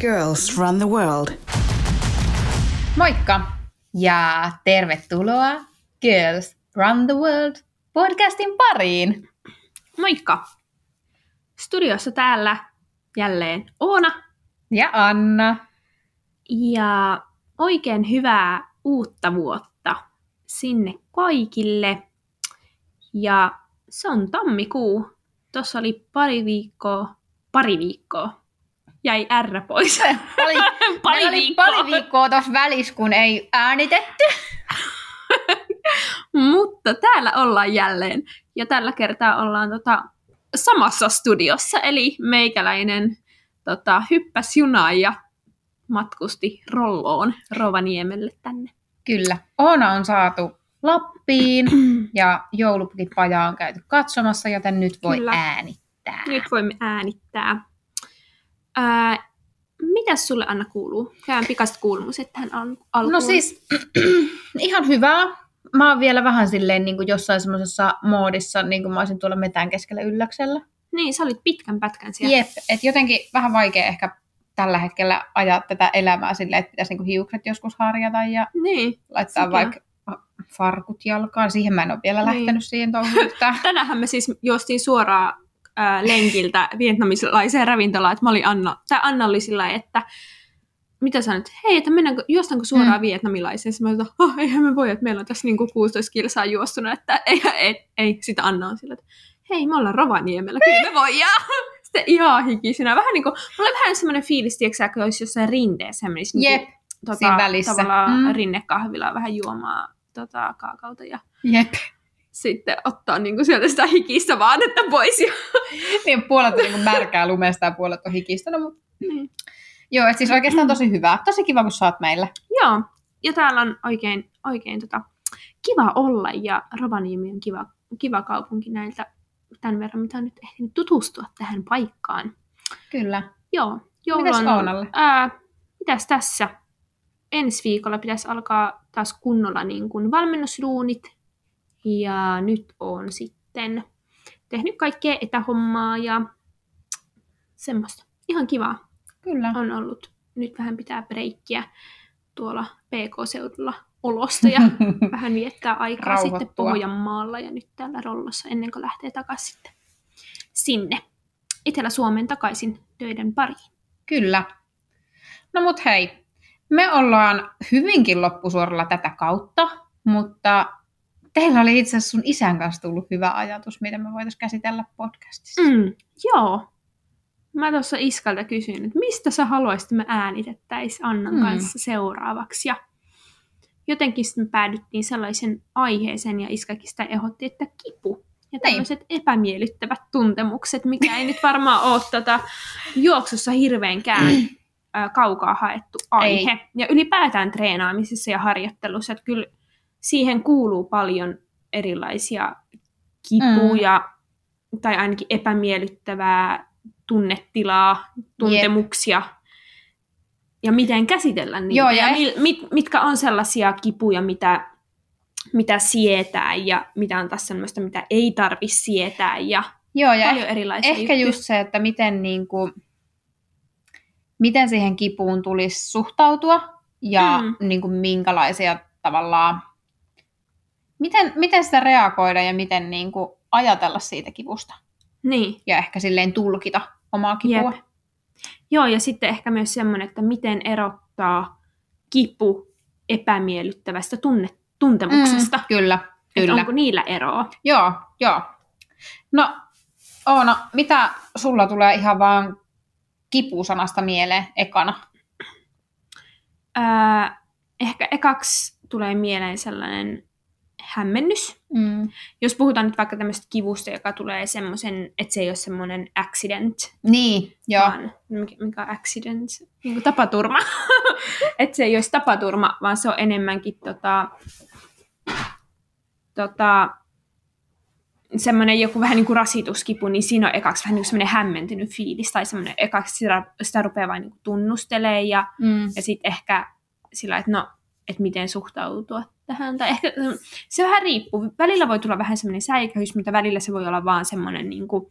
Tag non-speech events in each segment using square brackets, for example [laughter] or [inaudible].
Girls run the world. Moikka ja tervetuloa Girls Run the World podcastin pariin. Moikka! Studiossa täällä jälleen Oona Ja Anna. ja oikein hyvää uutta vuotta sinne kaikille. Ja se on tammikuu. Tuossa oli pari viikkoa, pari viikkoa. Jäi R pois. Oli, [laughs] Pari oli pari viikkoa tuossa välissä, kun ei äänitetty. [laughs] Mutta täällä ollaan jälleen. Ja tällä kertaa ollaan tota, samassa studiossa. Eli meikäläinen tota, hyppäs junaan ja matkusti Rolloon Rovaniemelle tänne. Kyllä. Oona on saatu Lappiin [clears throat] ja joulupukipajaa on käyty katsomassa, joten nyt voi Kyllä. äänittää. Nyt voimme äänittää. Ää, mitäs sulle Anna kuuluu? Käyn pikaiset kuulumuset tähän al- alkuun. No siis [clears throat] ihan hyvää. Mä oon vielä vähän silleen niin kuin jossain semmoisessa moodissa, niin kuin mä olisin tuolla metään keskellä ylläksellä. Niin, sä olit pitkän pätkän siellä. Jep, että jotenkin vähän vaikea ehkä tällä hetkellä ajaa tätä elämää silleen, että pitäisi niinku hiukset joskus harjata ja Niin. laittaa Sekin. vaikka farkut jalkaan. Siihen mä en ole vielä Niin. lähtenyt siihen touhuun. [laughs] Tänähän me siis juostiin suoraan ää, lenkiltä vietnamilaiseen ravintolaan, että mä olin Anna, tai Anna oli sillä että mitä sä nyt, hei, että mennäänkö, juostaanko suoraan Mm. vietnamilaiseen? Sitten mä olin, että oh, eihän me voi, että meillä on tässä niinku 16 kilsaa juostuna, että ei, ei, ei. Sitä Anna on sillä, että hei, me ollaan Rovaniemellä, kyllä me voidaan. Sitten ihan hikisinä. Vähän niin kuin, mulla oli vähän semmoinen fiilis, tiedätkö että olisi jossain rinteessä menisi Jep, niin tota, siinä välissä. tavallaan Mm. mm. rinnekahvilaa vähän juomaa tota, kaakauta ja Jep. Sitten ottaa niinku sieltä sitä hikistä vaatetta pois. Ja... [laughs] Niin puolet on niinku märkää lumesta ja puolet on hikistä. No, mutta... Niin. Joo, et siis oikeastaan tosi hyvää. Tosi kiva, kun sä oot meillä. Joo, ja täällä on oikein, oikein tota, kiva olla ja Rovaniemi on kiva, kiva kaupunki näiltä tämän verran, mitä on nyt ehtinyt tutustua tähän paikkaan. Kyllä. Joo, joulu Mitäs on... Oonalle? Ää, mitäs tässä? Ensi viikolla pitäisi alkaa taas kunnolla niin kuin valmennusduunit. Ja nyt on sitten tehnyt kaikkea etähommaa ja semmoista. Ihan kivaa. Kyllä. on ollut, nyt vähän pitää breikkiä tuolla PK-seudulla olosta ja [laughs] vähän viettää aikaa Rauhoittua. sitten Pohjanmaalla ja nyt täällä Rollossa ennen kuin lähtee takaisin sitten sinne Etelä-Suomeen takaisin töiden pariin. Kyllä. No mut hei, me ollaan hyvinkin loppusuoralla tätä kautta, mutta teillä oli itse asiassa sun isän kanssa tullut hyvä ajatus, mitä me voitaisiin käsitellä podcastissa. Mm, joo. Mä tuossa Iskalta kysyin, että mistä sä haluaisit, että me äänitettäisiin Annan Mm. kanssa seuraavaksi. Ja jotenkin sitten me päädyttiin sellaisen aiheeseen ja Iskakin sitä ehdotti, että kipu. Ja Niin. tämmöiset epämiellyttävät tuntemukset, mikä ei nyt varmaan ole tota juoksussa hirveänkään ää, kaukaa haettu aihe. Ei. Ja ylipäätään treenaamisessa ja harjoittelussa, että kyllä siihen kuuluu paljon erilaisia kipuja, tai ainakin epämiellyttävää tunnetilaa, tuntemuksia, ja miten käsitellä niitä, Joo, ja, eh- mil, mit, mitkä on sellaisia kipuja, mitä, mitä sietää, ja mitä on taas sellaista, mitä ei tarvi sietää, ja Joo, ja paljon erilaisia ehkä juttuja. just se, että miten, niin kuin, miten siihen kipuun tulisi suhtautua ja Mm. niin kuin, minkälaisia tavallaan, miten, miten sitä reagoida ja miten niin kuin, ajatella siitä kivusta Niin, ja ehkä silleen tulkita omaa kipua. Jep. Joo, ja sitten ehkä myös semmoinen, että miten erottaa kipu epämiellyttävästä tunne, tuntemuksesta. Mm, kyllä, Että kyllä. onko niillä eroa? Joo, joo. No, Oona, mitä sulla tulee ihan vaan kipusanasta mieleen ekana? Ää, ehkä ekaksi tulee mieleen sellainen hämmennys. Mm. Jos puhutaan nyt vaikka tämmöistä kivusta, joka tulee semmoisen, että se ei ole semmoinen accident, Niin, joo. vaan mikä, on accident? Niin kuin tapaturma. [laughs] että se ei olisi tapaturma, vaan se on enemmänkin tota, tota, semmoinen joku vähän niin kuin rasituskipu, niin siinä on ekaksi vähän niin semmoinen hämmentynyt fiilis, tai semmoinen ekaksi sitä, sitä rupeaa vain niin tunnustelee, ja, Mm. ja sitten ehkä sillä, että no, että miten suhtautua tähän. Tai ehkä mm, se vähän riippuu. Välillä voi tulla vähän semmoinen säikähys, mutta välillä se voi olla vaan semmoinen niin kuin,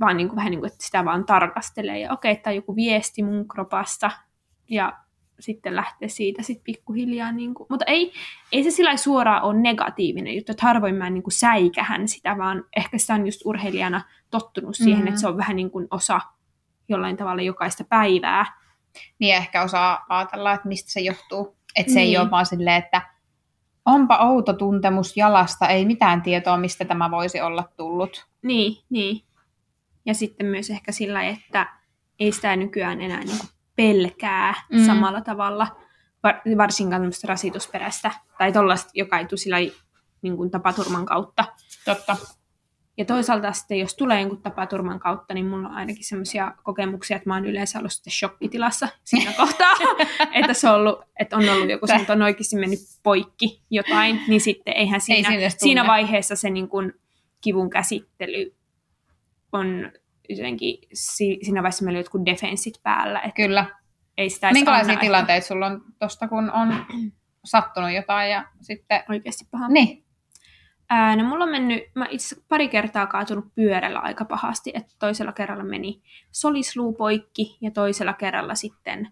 vaan niin kuin, vähän niin kuin, että sitä vaan tarkastelee ja okei, että on joku viesti mun kropasta ja sitten lähtee siitä sit pikkuhiljaa. Niin kuin, mutta ei, ei se sillä suoraan ole negatiivinen juttu, että harvoin mä niin kuin säikähän sitä, vaan ehkä sitä on just urheilijana tottunut siihen, mm-hmm. että se on vähän niin kuin osa jollain tavalla jokaista päivää. Niin ehkä osaa ajatella, että mistä se johtuu. Että se niin. ei ole vaan silleen, että onpa outo tuntemus jalasta, ei mitään tietoa, mistä tämä voisi olla tullut. Niin, niin. Ja sitten myös ehkä sillä, että ei sitä nykyään enää niin pelkää mm. samalla tavalla, varsinkaan tämmöistä rasitusperäistä, tai tollaista, joka ei tule sillä niin kuin tapaturman kautta. Totta. Ja toisaalta sitten, jos tulee jonkun tapaturman kautta, niin mulla on ainakin semmoisia kokemuksia, että mä oon yleensä ollut sitten shokkitilassa siinä [laughs] kohtaa, että, se on ollut, että on ollut joku, että on oikeasti mennyt poikki jotain, niin sitten eihän siinä, Ei siinä vaiheessa se niin kuin kivun käsittely on jotenkin, siinä vaiheessa meillä on jotkut defenssit päällä. Että Kyllä. Ei sitä Minkälaisia tilanteita sulla on tuosta, kun on sattunut jotain ja sitten... Oikeasti paha. Niin. Ää, no mulla on mennyt, mä itse pari kertaa kaatunut pyörällä aika pahasti, että toisella kerralla meni solisluu poikki ja toisella kerralla sitten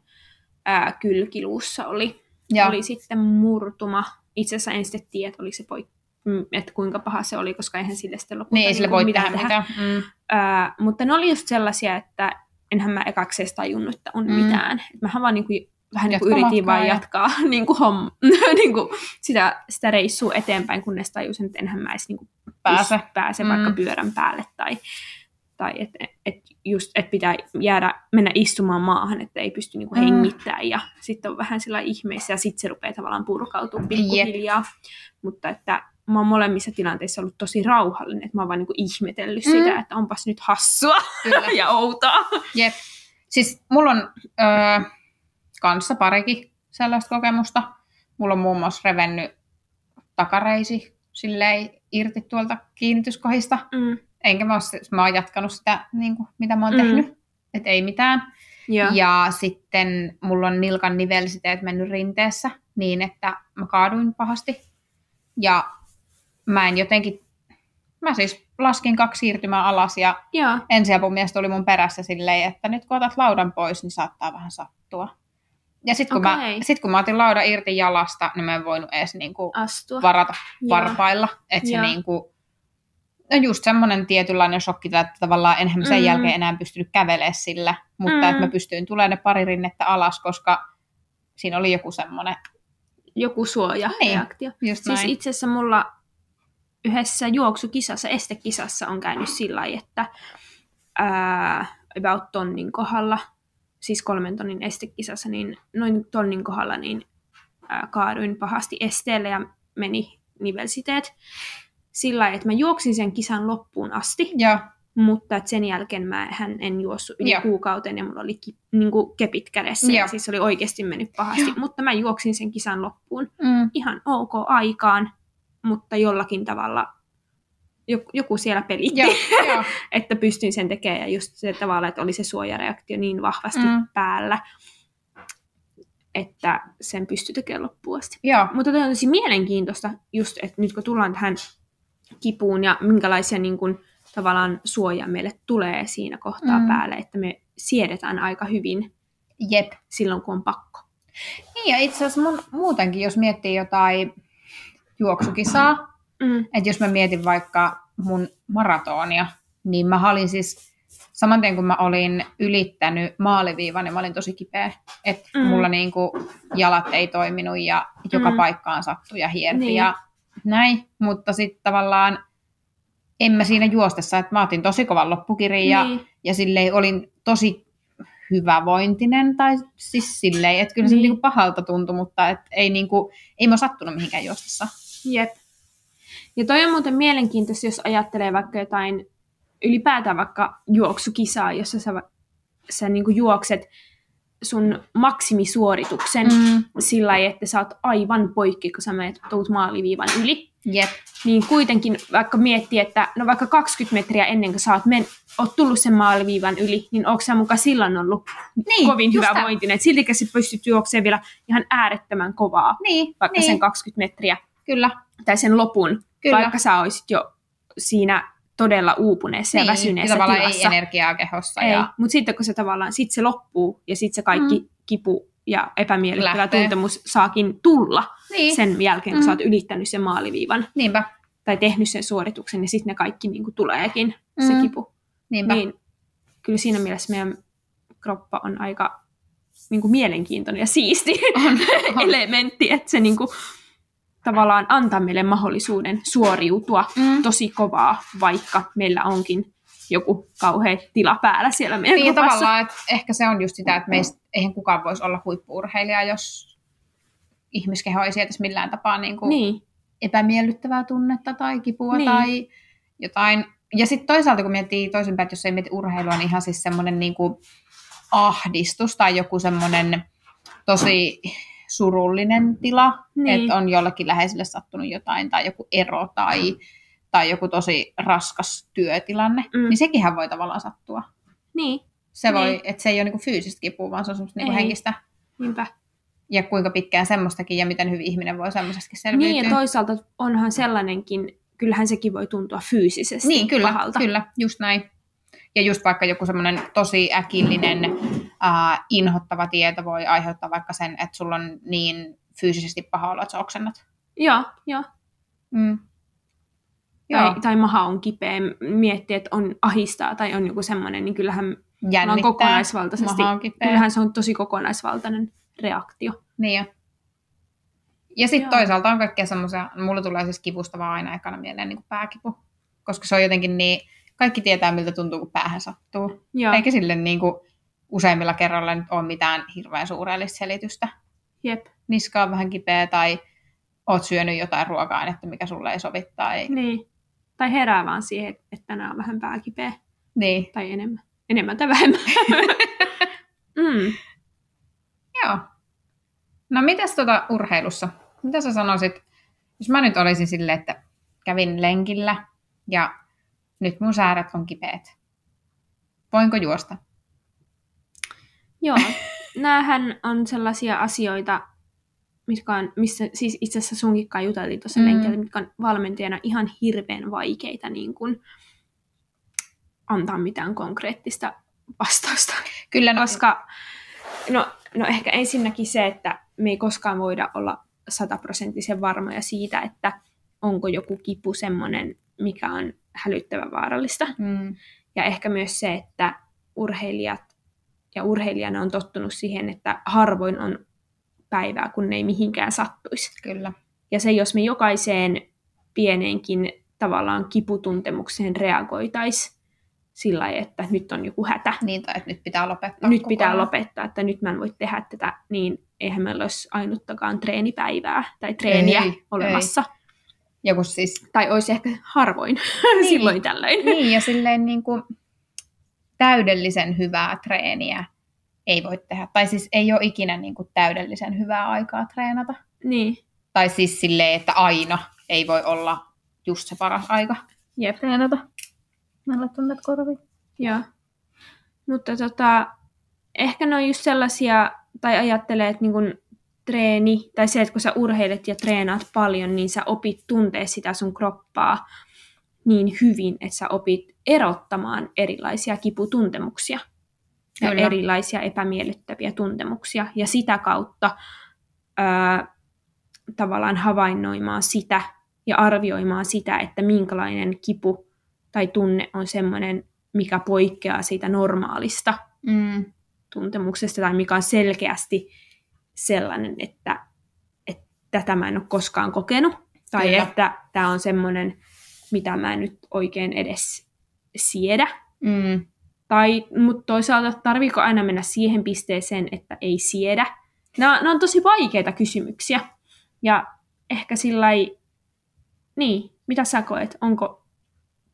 ää, kylkiluussa oli, ja. oli sitten murtuma. Itse asiassa en sitten tiedä, että oli se poikki, mm, että kuinka paha se oli, koska eihän sille sitten lopulta niin, ei sille niinku voi mitään tehdä. mitään. Mm. Ää, mutta ne oli just sellaisia, että enhän mä ekaksi tajunnut, että on mm. mitään. Et mähän vaan niinku vähän niin kuin yritin vaan ja... jatkaa niin kuin homm, niin kuin sitä, sitä reissua eteenpäin, kunnes tajusin, että enhän mä edes niin kuin pääse, pääse mm. vaikka pyörän päälle tai, tai että et just, et pitää jäädä, mennä istumaan maahan, että ei pysty niin kuin mm. hengittämään ja sitten on vähän sillä ihmeessä ja sitten se rupeaa tavallaan purkautumaan pikkuhiljaa. Yep. Mutta että mä oon molemmissa tilanteissa ollut tosi rauhallinen, että mä oon vaan niin ihmetellyt mm. sitä, että onpas nyt hassua [laughs] ja outoa. Jep. Siis mulla on... Öö kanssa parikin sellaista kokemusta. Mulla on muun muassa revennyt takareisi silleen irti tuolta kiinnityskohista. Mm. Enkä mä, ole, mä oon jatkanut sitä, niin kuin, mitä mä oon mm. tehnyt. Että ei mitään. Ja. ja sitten mulla on nilkan nivelsiteet mennyt rinteessä niin, että mä kaaduin pahasti. Ja mä en jotenkin, mä siis laskin kaksi siirtymää alas ja, ja. ensiapumies tuli mun perässä silleen, että nyt kun otat laudan pois, niin saattaa vähän sattua. Ja sitten kun, okay. mä, sit kun mä otin lauda irti jalasta, niin mä en voinut edes niinku Astua. varata varpailla. Että se niinku, no just semmoinen tietynlainen shokki, että tavallaan enhän mä sen mm. jälkeen enää pystynyt kävelemään sillä, mutta mm. että mä pystyin tulemaan ne pari rinnettä alas, koska siinä oli joku semmoinen... Joku suojareaktio. Niin, just siis itse asiassa mulla yhdessä juoksukisassa, estekisassa on käynyt sillä lailla, että ää, about tonnin kohdalla siis kolmen tonnin estekisassa, niin noin tonnin kohdalla niin ää, kaaduin pahasti esteelle ja meni nivelsiteet sillä että mä juoksin sen kisan loppuun asti, ja. mutta että sen jälkeen mä hän en juossut yli ja. kuukauden ja mulla oli ki, niin kuin kepit kädessä ja. ja siis oli oikeasti mennyt pahasti, ja. mutta mä juoksin sen kisan loppuun mm. ihan ok aikaan, mutta jollakin tavalla joku siellä pelitti, joo, joo. [laughs] että pystyin sen tekemään ja just se tavalla, että oli se suojareaktio niin vahvasti mm. päällä, että sen pystyi tekemään loppuun asti. Joo. Mutta tämä on tosi mielenkiintoista just, että nyt kun tullaan tähän kipuun ja minkälaisia niin kuin, tavallaan suojaa meille tulee siinä kohtaa mm. päälle, että me siedetään aika hyvin Jep. silloin, kun on pakko. Niin ja itse asiassa mun, muutenkin, jos miettii jotain juoksukisaa, Mm. Että jos mä mietin vaikka mun maratonia, niin mä olin siis saman tien kun mä olin ylittänyt maaliviivan, niin mä olin tosi kipeä. Että mm. mulla niinku jalat ei toiminut ja joka mm. paikkaan sattui ja hierti niin. ja näin. Mutta sitten tavallaan en mä siinä juostessa, että mä otin tosi kovan loppukirjan ja, niin. ja silleen olin tosi hyvävointinen tai siis silleen, että kyllä niin. se niinku pahalta tuntui, mutta et ei, niinku, ei mä sattunut mihinkään juostessa. Jep. Ja toi on muuten mielenkiintoista, jos ajattelee vaikka jotain, ylipäätään vaikka juoksukisaa, jossa sä, sä niin juokset sun maksimisuorituksen mm. sillä lailla, että sä oot aivan poikki, kun sä menet tuut maaliviivan yli. Yep. Niin kuitenkin vaikka miettii, että no vaikka 20 metriä ennen kuin sä oot, men, oot tullut sen maaliviivan yli, niin onko sä mukaan silloin ollut niin, kovin hyvä tämän. vointinen. Silti sä pystyt juoksemaan vielä ihan äärettömän kovaa, niin, vaikka niin. sen 20 metriä. Kyllä. Tai sen lopun Kyllä. vaikka sä olisit jo siinä todella uupuneessa ja Niin, väsyneessä tavallaan tilassa. ei energiaa kehossa. Ei, Ja, mutta sitten kun se tavallaan, sit se loppuu ja sitten se kaikki Mm. kipu ja epämiellyttävä Lähtee. tuntemus saakin tulla niin, sen jälkeen, kun Mm. sä oot ylittänyt sen maaliviivan niinpä, tai tehnyt sen suorituksen, niin sitten ne kaikki niin kuin tuleekin, se Mm. kipu. niinpä. Niin kyllä siinä mielessä meidän kroppa on aika niin kuin mielenkiintoinen ja siisti On, [laughs] on. elementti, että se niin kuin, tavallaan antaa meille mahdollisuuden suoriutua Mm. tosi kovaa, vaikka meillä onkin joku kauhea tila päällä siellä meidän Niin tavallaan, että ehkä se on just sitä, että meistä, eihän kukaan voisi olla huippuurheilija, jos ihmiskeho ei sietäisi millään tapaa niin kuin Niin, epämiellyttävää tunnetta tai kipua Niin. tai jotain. Ja sitten toisaalta, kun miettii toisinpäin, että jos ei mieti urheilua, niin ihan siis semmoinen niin kuin ahdistus tai joku semmoinen tosi surullinen tila, Niin. että on jollekin läheiselle sattunut jotain tai joku ero tai, tai joku tosi raskas työtilanne, Mm. niin sekinhän voi tavallaan sattua. niin, Se voi, Niin. että se ei ole niinku fyysistä kipua, vaan se on semmoista niinku henkistä. niinpä. Ja kuinka pitkään semmoistakin ja miten hyvin ihminen voi semmoisestakin selviytyä. Niin, ja toisaalta onhan sellainenkin, kyllähän sekin voi tuntua fyysisesti Niin, kyllä, pahalta. kyllä, just näin. Ja just vaikka joku semmoinen tosi äkillinen, äh, inhottava tieto voi aiheuttaa vaikka sen, että sulla on niin fyysisesti paha olo, että oksennat. Joo, joo. Mm. Joo, Tai, tai maha on kipeä, miettii, että on ahistaa tai on joku semmoinen, niin kyllähän jännittää. kokonaisvaltaisesti, maha on kipeä. kyllähän se on tosi kokonaisvaltainen reaktio. Niin jo. Ja sitten toisaalta on kaikkea semmoisia, mulla tulee siis kivusta vaan aina ekana mieleen niin kuin pääkipu. Koska se on jotenkin niin, kaikki tietää miltä tuntuu, kun päähän sattuu. Joo, Eikä sille niin kuin useimmilla kerralla nyt ole mitään hirveän suurellista selitystä. jep. Niska on vähän kipeä tai oot syönyt jotain ruoka-ainetta, mikä sulle ei sovi. Tai... Niin. Tai herää vaan siihen, että tänään on vähän pääkipeä. Niin. Tai enemmän. Enemmän tai vähemmän. [laughs] mm. Joo. No mitäs tuota urheilussa? Mitä sä sanoisit, jos mä nyt olisin silleen, että kävin lenkillä ja nyt mun sääret on kipeät. Voinko juosta? Joo, näähän on sellaisia asioita, mitkä on, missä siis itse asiassa sunkin juteltiin tuossa Mm. lenkillä, mitkä on valmentajana ihan hirveän vaikeita niin kuin, antaa mitään konkreettista vastausta. Kyllä, no, Koska, no, no ehkä ensinnäkin se, että me ei koskaan voida olla sataprosenttisen varmoja siitä, että onko joku kipu semmoinen, mikä on hälyttävän vaarallista. mm, Ja ehkä myös se, että urheilijat ja urheilijana on tottunut siihen, että harvoin on päivää, kun ne ei mihinkään sattuisi. kyllä. Ja se, jos me jokaiseen pieneenkin tavallaan kiputuntemukseen reagoitaisiin sillä lailla, että nyt on joku hätä, Niin, tai että nyt pitää lopettaa nyt pitää kokonaan. lopettaa, että nyt mä en voi tehdä tätä, niin eihän meillä olisi ainuttakaan treenipäivää tai treeniä Ei, ei, olemassa. Joku siis, Tai olisi ehkä harvoin [laughs] Niin. silloin tällöin. niin, ja silleen niin kuin täydellisen hyvää treeniä ei voi tehdä. Tai siis ei ole ikinä niin kuin täydellisen hyvää aikaa treenata. Niin, Tai siis silleen, että aina ei voi olla just se paras aika jep. treenata. Mä laitan näitä korviin. Joo. Mutta tota, ehkä ne on just sellaisia, tai ajattelee, että niin kun treeni, tai se, että kun sä urheilet ja treenaat paljon, niin sä opit tuntee sitä sun kroppaa niin hyvin, että sä opit erottamaan erilaisia kiputuntemuksia ja Kyllä. erilaisia epämiellyttäviä tuntemuksia. Ja sitä kautta ää, tavallaan havainnoimaan sitä ja arvioimaan sitä, että minkälainen kipu tai tunne on semmoinen, mikä poikkeaa siitä normaalista Mm. tuntemuksesta tai mikä on selkeästi sellainen, että, että tätä mä en ole koskaan kokenut. Tai Kyllä. että tämä on semmoinen, mitä mä en nyt oikein edes siedä. Mm. Tai, mutta toisaalta tarviiko aina mennä siihen pisteeseen, että ei siedä? Nämä, nämä on tosi vaikeita kysymyksiä. Ja ehkä sillä niin, mitä sä koet? Onko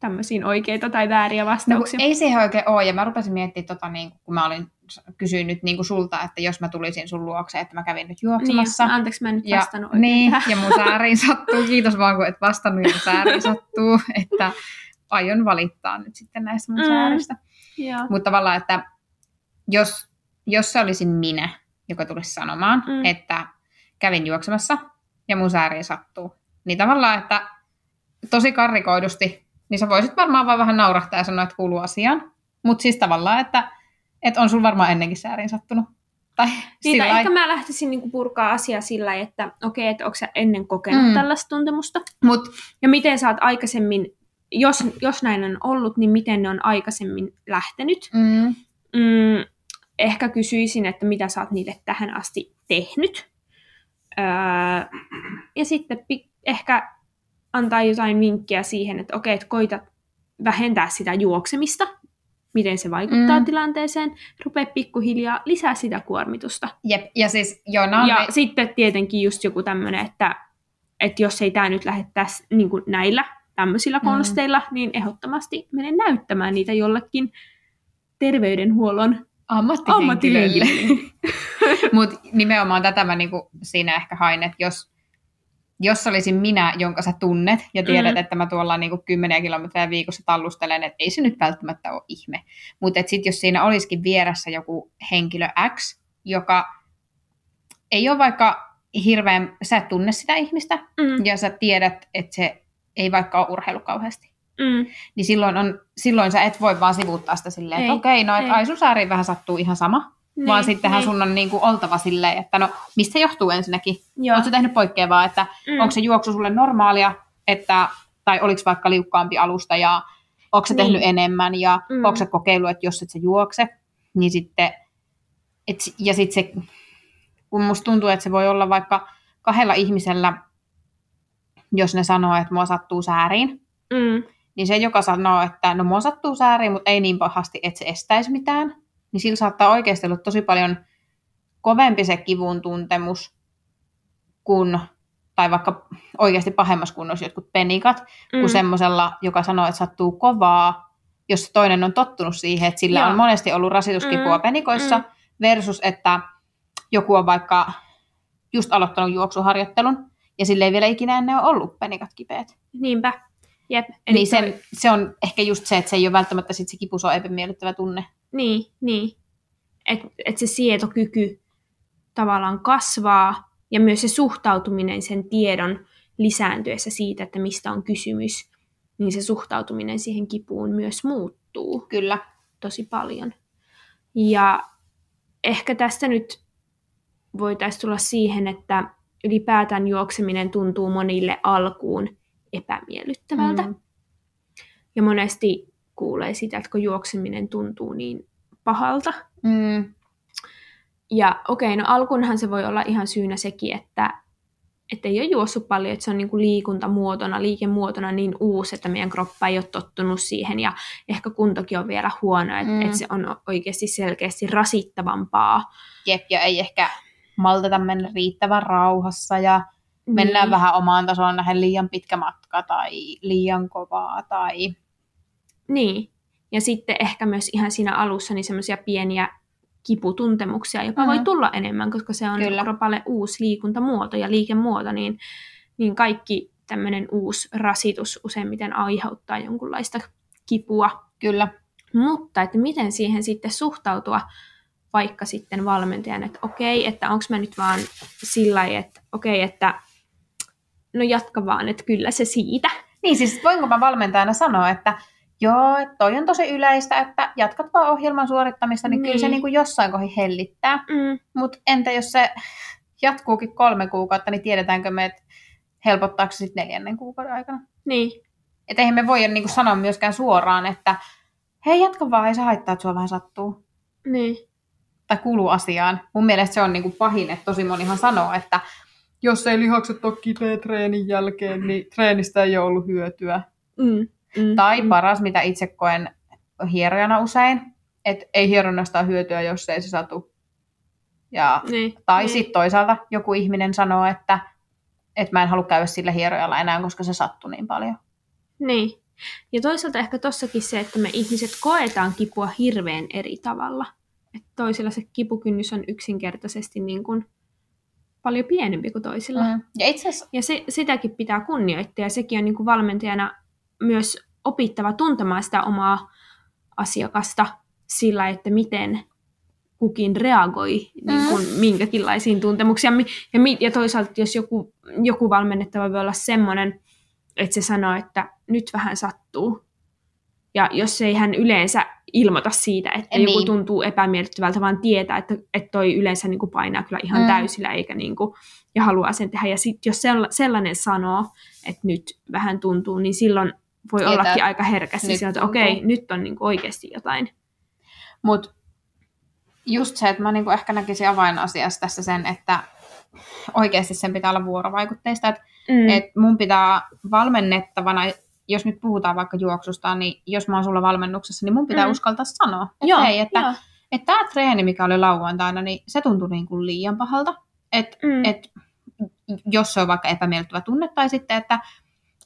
tämmöisiin oikeita tai vääriä No, vastauksia? ei siihen oikein ole, ja mä rupesin miettimään, tota, niin, kun mä olin kysyin nyt niin kuin sulta, että jos mä tulisin sun luokse, että mä kävin nyt juoksemassa. Niin, anteeksi, mä en nyt ja, vastannut oikein niin, ja mun sääriin sattuu. Kiitos vaan, kun et vastannut ja sääriin sattuu, että aion valittaa nyt sitten näistä mun Mm. sääristä. Mutta tavallaan, että jos, jos se olisin minä, joka tulisi sanomaan, mm. että kävin juoksemassa ja mun sääriin sattuu, niin tavallaan, että tosi karrikoidusti niin sä voisit varmaan vaan vähän naurahtaa ja sanoa, että kuuluu asiaan. Mutta siis tavallaan, että, että on sun varmaan ennenkin säärin sattunut. Tai Niin, sillä ehkä mä lähtisin niinku purkaa asiaa sillä että okei, että onko sä ennen kokenut Mm. tällaista tuntemusta? Mut Ja miten sä oot aikaisemmin, jos, jos näin on ollut, niin miten ne on aikaisemmin lähtenyt? mm, Mm, ehkä kysyisin, että mitä sä oot niille tähän asti tehnyt. Öö, ja sitten pi- ehkä antaa jotain vinkkiä siihen, että okei, että koita vähentää sitä juoksemista, miten se vaikuttaa Mm. mm. tilanteeseen, rupea pikkuhiljaa lisää sitä kuormitusta. jep, ja siis joo, on Ja ne- sitten tietenkin just joku tämmöinen, että, että jos ei tämä nyt lähde tässä, niin näillä tämmöisillä Mm. konsteilla, niin ehdottomasti mene näyttämään niitä jollekin terveydenhuollon ammattihenkilölle. [laughs] Mutta nimenomaan tätä mä niinku siinä ehkä hain, että jos, jos olisin minä, jonka sä tunnet, ja tiedät, Mm. että mä tuolla niinku kymmeniä kilometrejä viikossa tallustelen, että ei se nyt välttämättä ole ihme. Mutta sitten jos siinä olisikin vieressä joku henkilö X, joka ei ole vaikka hirveän, sä et tunne sitä ihmistä, Mm, ja sä tiedät, että se ei vaikka ole urheilu kauheasti. mm, Niin silloin, on, silloin sä et voi vaan sivuuttaa sitä silleen, että Ei, okei, no et ei. ai sun sääriin vähän sattuu ihan sama, niin, vaan sittenhän niin. sun on niinku oltava silleen, että no mistä se johtuu ensinnäkin? Oletko tehnyt poikkeavaa, että Mm, onko se juoksu sulle normaalia, että, tai oliko vaikka liukkaampi alusta ja onko se Niin. tehnyt enemmän ja Mm. onko se kokeillut, että jos et sä juokse, niin sitten, et, ja sitten se, kun musta tuntuu, että se voi olla vaikka kahdella ihmisellä, jos ne sanoo, että mua sattuu sääriin, mm, niin se, joka sanoo, että no mua sattuu sääriin, mutta ei niin pahasti, että se estäisi mitään, niin sillä saattaa oikeasti olla tosi paljon kovempi se kivun tuntemus kuin, tai vaikka oikeasti pahemmassa kunnossa jotkut penikat, mm. kuin semmoisella, joka sanoo, että sattuu kovaa, jos toinen on tottunut siihen, että sillä Joo. on monesti ollut rasituskipua Mm, penikoissa, mm. versus että joku on vaikka just aloittanut juoksuharjoittelun, ja sillä ei vielä ikinä ennen ole ollut penikat kipeät. Niinpä. Jep. Eli Niin sen, se on ehkä just se, että se ei ole välttämättä sit se kipu, se on epämiellyttävä tunne. Niin, niin. Että et se sietokyky tavallaan kasvaa ja myös se suhtautuminen sen tiedon lisääntyessä siitä, että mistä on kysymys, niin se suhtautuminen siihen kipuun myös muuttuu Kyllä. tosi paljon. Ja ehkä tästä nyt voitaisiin tulla siihen, että ylipäätään juokseminen tuntuu monille alkuun epämiellyttävältä. Mm. Ja monesti kuulee sitä, että kun juokseminen tuntuu niin pahalta. Mm. Ja okei, no alkuunhan se voi olla ihan syynä sekin, että että ei ole juossut paljon, että se on niin kuin liikuntamuotona, liikemuotona niin uusi, että meidän kroppa ei ole tottunut siihen ja ehkä kuntokin on vielä huono, että, Mm. että se on oikeasti selkeästi rasittavampaa. Jep, ja ei ehkä malteta mennä riittävän rauhassa ja mennään Niin. vähän omaan tasoon nähden liian pitkä matka tai liian kovaa tai... Niin. Ja sitten ehkä myös ihan siinä alussa niin semmoisia pieniä kiputuntemuksia jopa Mhm. voi tulla enemmän, koska se on Kyllä. kropalle uusi liikuntamuoto ja liikemuoto, niin, niin kaikki tämmöinen uusi rasitus useimmiten aiheuttaa jonkunlaista kipua. Kyllä. Mutta että miten siihen sitten suhtautua vaikka sitten valmentajan, että okei, että onko mä nyt vaan sillä lailla, että okei, että no jatka vaan, että kyllä se siitä. Niin siis voinko mä valmentajana sanoa, että joo, toi on tosi yleistä, että jatkat vaan ohjelman suorittamista, niin, niin. kyllä se Niin. kuin jossain kohin hellittää. Mm, Mutta entä jos se jatkuukin kolme kuukautta, niin tiedetäänkö me, että helpottaako se sitten neljännen kuukauden aikana? niin, Että eihän me voida niin kuin sanoa myöskään suoraan, että hei jatka vaan, ei se haittaa, että sua vähän sattuu. niin, Tai kuuluu asiaan. Mun mielestä se on niin kuin pahin, että tosi monihan sanoo, että jos ei lihakset ole kipeä treenin jälkeen, niin treenistä ei ole ollut hyötyä. mm, mm, Tai paras, mitä itse koen hierojana usein, että ei hieronnasta hyötyä, jos ei se satu. Ja, Niin, tai niin. sitten toisaalta joku ihminen sanoo, että, että mä en halua käydä sillä hierojalla enää, koska se sattui niin paljon. Niin. Ja toisaalta ehkä tossakin se, että me ihmiset koetaan kipua hirveän eri tavalla. Että toisilla se kipukynnys on yksinkertaisesti niin kuin paljon pienempi kuin toisilla. Mm. Mm. Ja itse asiassa, Ja se, sitäkin pitää kunnioittaa ja sekin on niin kuin valmentajana myös opittava tuntemaan sitä omaa asiakasta sillä, että miten kukin reagoi niin kuin minkäkinlaisiin tuntemuksiin. Ja, ja, ja toisaalta jos joku, joku valmennettava voi olla semmoinen, että se sanoo, että nyt vähän sattuu. Ja jos ei hän yleensä ilmoita siitä, että niin. joku tuntuu epämiellyttävältä, vaan tietää, että, että toi yleensä niin kuin painaa kyllä ihan mm. täysillä eikä niin kuin, ja haluaa sen tehdä. Ja sitten jos sellainen sanoo, että nyt vähän tuntuu, niin silloin voi Tietää, ollakin aika herkästi sieltä, että okei, okay, nyt on niin kuin oikeasti jotain. Mutta just se, että mä niin kuin ehkä näkisin avainasiassa tässä sen, että oikeasti sen pitää olla vuorovaikutteista. Että mm. et mun pitää valmennettavana, jos nyt puhutaan vaikka juoksusta, niin jos mä oon sulla valmennuksessa, niin mun pitää mm. uskaltaa sanoa, että joo, hei, että, että tämä treeni, mikä oli lauantaina, niin se tuntui niin kuin liian pahalta. Että mm. et, jos se on vaikka epämiellyttävä tunne, tai sitten, että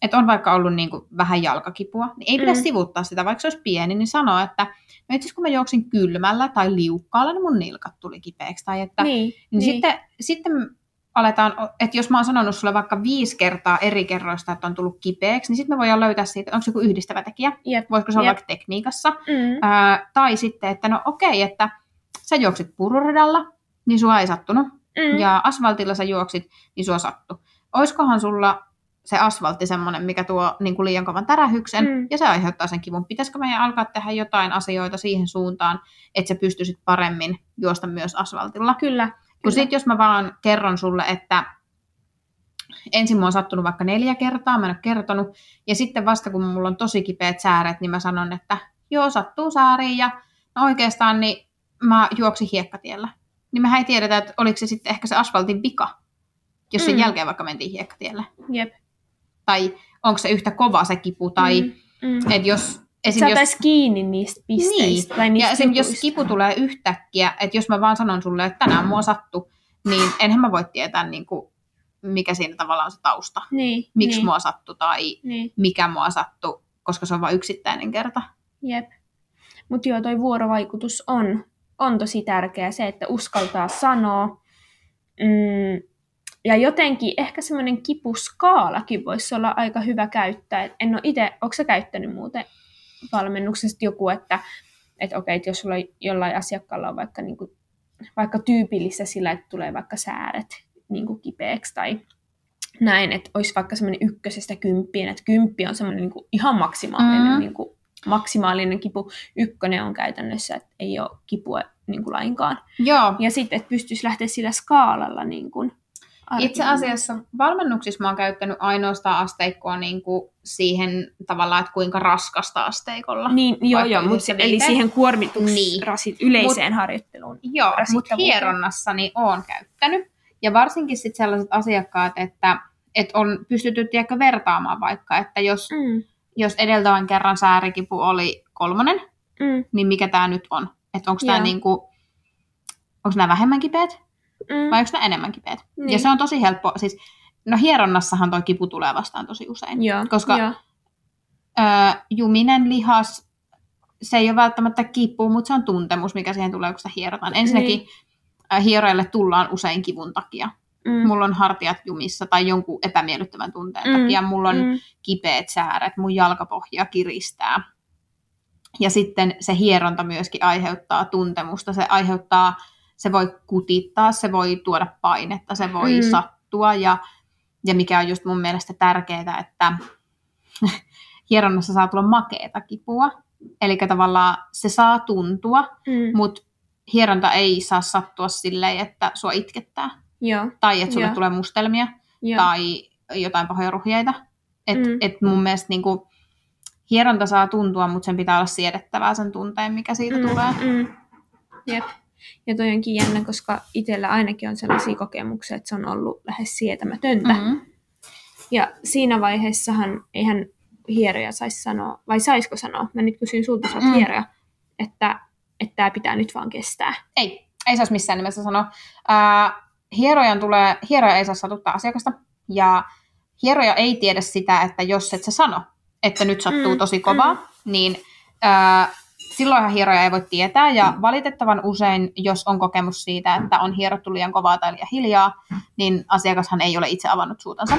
että on vaikka ollut niin kuin vähän jalkakipua, niin ei pidä mm. sivuttaa sitä, vaikka se olisi pieni, niin sanoa, että no itse kun mä juoksin kylmällä tai liukkaalla, niin mun nilkat tuli kipeäksi. Tai että, niin, niin, niin. Sitten, sitten aletaan, että jos mä oon sanonut sulle vaikka viisi kertaa eri kerroista, että on tullut kipeäksi, niin sitten me voidaan löytää siitä, onko se joku yhdistävä tekijä, yep. voisiko se olla yep. vaikka tekniikassa. Mm. Ää, tai sitten, että no okei, että sä juoksit pururadalla, niin sua ei sattunut. Mm. Ja asfaltilla sä juoksit, niin sua sattu. Oiskohan sulla se asfaltti semmoinen, mikä tuo niin kuin liian kovan tärähyksen, mm. ja se aiheuttaa sen kivun. Pitäisikö meidän alkaa tehdä jotain asioita siihen suuntaan, että sä pystyisit paremmin juosta myös asfaltilla? Kyllä. Kun sitten jos mä vaan kerron sulle, että ensin mua on sattunut vaikka neljä kertaa, mä en ole kertonut, ja sitten vasta kun mulla on tosi kipeät sääret, niin mä sanon, että joo, sattuu sääriin, ja no oikeastaan niin mä juoksin hiekkatiellä. Niin mehän ei tiedetä, että oliko se sitten ehkä se asfaltin vika, jos sen mm. jälkeen vaikka mentiin hiekkatielle. Jep tai onko se yhtä kova se kipu, tai mm, mm. että jos Esim. jos, kiinni niistä pisteistä. Niin. Tai niistä ja esim. jos kipu tulee yhtäkkiä, että jos mä vaan sanon sulle, että tänään mua sattu, niin enhän mä voi tietää, niin kuin, mikä siinä tavallaan on se tausta. Niin, Miksi niin. mua sattu tai niin. mikä mua sattu, koska se on vain yksittäinen kerta. Jep. Mutta joo, toi vuorovaikutus on, on tosi tärkeä. Se, että uskaltaa sanoa. Mm, ja jotenkin ehkä semmoinen kipuskaalakin voisi olla aika hyvä käyttää. Et en ole itse, onko sä käyttänyt muuten valmennuksesta joku, että, että okei, että jos sulla jollain asiakkaalla on vaikka, niin kuin, vaikka tyypillistä sillä, että tulee vaikka sääret niin kuin kipeäksi tai näin, että olisi vaikka semmoinen ykkösestä kymppiin, että kymppi on semmoinen niin kuin ihan maksimaalinen, mm. niin kuin, maksimaalinen kipu. Ykkönen on käytännössä, että ei ole kipua niin kuin lainkaan. Joo. Ja sitten, että pystyisi lähteä sillä skaalalla niin kuin, itse asiassa valmennuksissa mä oon käyttänyt ainoastaan asteikkoa niin kuin siihen tavallaan, että kuinka raskasta asteikolla. Niin, joo, joo, mutta eli siihen kuormitus niin. rasit, yleiseen mut, harjoitteluun. Joo, mutta hieronnassa niin oon käyttänyt. Ja varsinkin sitten sellaiset asiakkaat, että, että on pystytty tiedäkö, vertaamaan vaikka, että jos, mm. jos edeltävän kerran säärikipu oli kolmonen, mm. niin mikä tämä nyt on? Että onko tämä niinku, onko nämä vähemmän kipeät? Mm. Vai onko ne enemmän kipeät? Niin. Ja se on tosi helppo. Siis, no hieronnassahan toi kipu tulee vastaan tosi usein. Joo, koska jo. Ö, juminen lihas, se ei ole välttämättä kipu, mutta se on tuntemus, mikä siihen tulee, kun sitä hierotaan. Ensinnäkin niin. hieroille tullaan usein kivun takia. Mm. Mulla on hartiat jumissa tai jonkun epämiellyttävän tunteen mm. takia. Mulla on mm. kipeät sääret, mun jalkapohja kiristää. Ja sitten se hieronta myöskin aiheuttaa tuntemusta. Se aiheuttaa se voi kutittaa, se voi tuoda painetta, se voi mm. sattua ja, ja mikä on just mun mielestä tärkeää, että [laughs] hieronnassa saa tulla makeeta kipua. Eli tavallaan se saa tuntua, mm. mutta hieronta ei saa sattua silleen, että sua itkettää. Joo. Tai että sulle Joo. tulee mustelmia Joo. tai jotain pahoja ruhjeita. Et, mm. et mun mielestä niinku, hieronta saa tuntua, mutta sen pitää olla siedettävää sen tunteen, mikä siitä mm. tulee. Mm. Jep. Ja toi onkin jännä, koska itsellä ainakin on sellaisia kokemuksia, että se on ollut lähes sietämätöntä. Mm-hmm. Ja siinä vaiheessahan eihän hieroja saisi sanoa, vai saisiko sanoa, mä nyt kysyn sulta, sä mm. hieroja, että että tämä pitää nyt vaan kestää. Ei, ei saisi missään nimessä sanoa. Uh, hierojan tulee, hieroja ei saa satuttaa asiakasta, ja hieroja ei tiedä sitä, että jos et sä sano, että nyt sattuu mm, tosi kovaa, mm. niin uh, silloinhan hieroja ei voi tietää, ja valitettavan usein, jos on kokemus siitä, että on hierottu liian kovaa tai liian hiljaa, niin asiakashan ei ole itse avannut suutansa.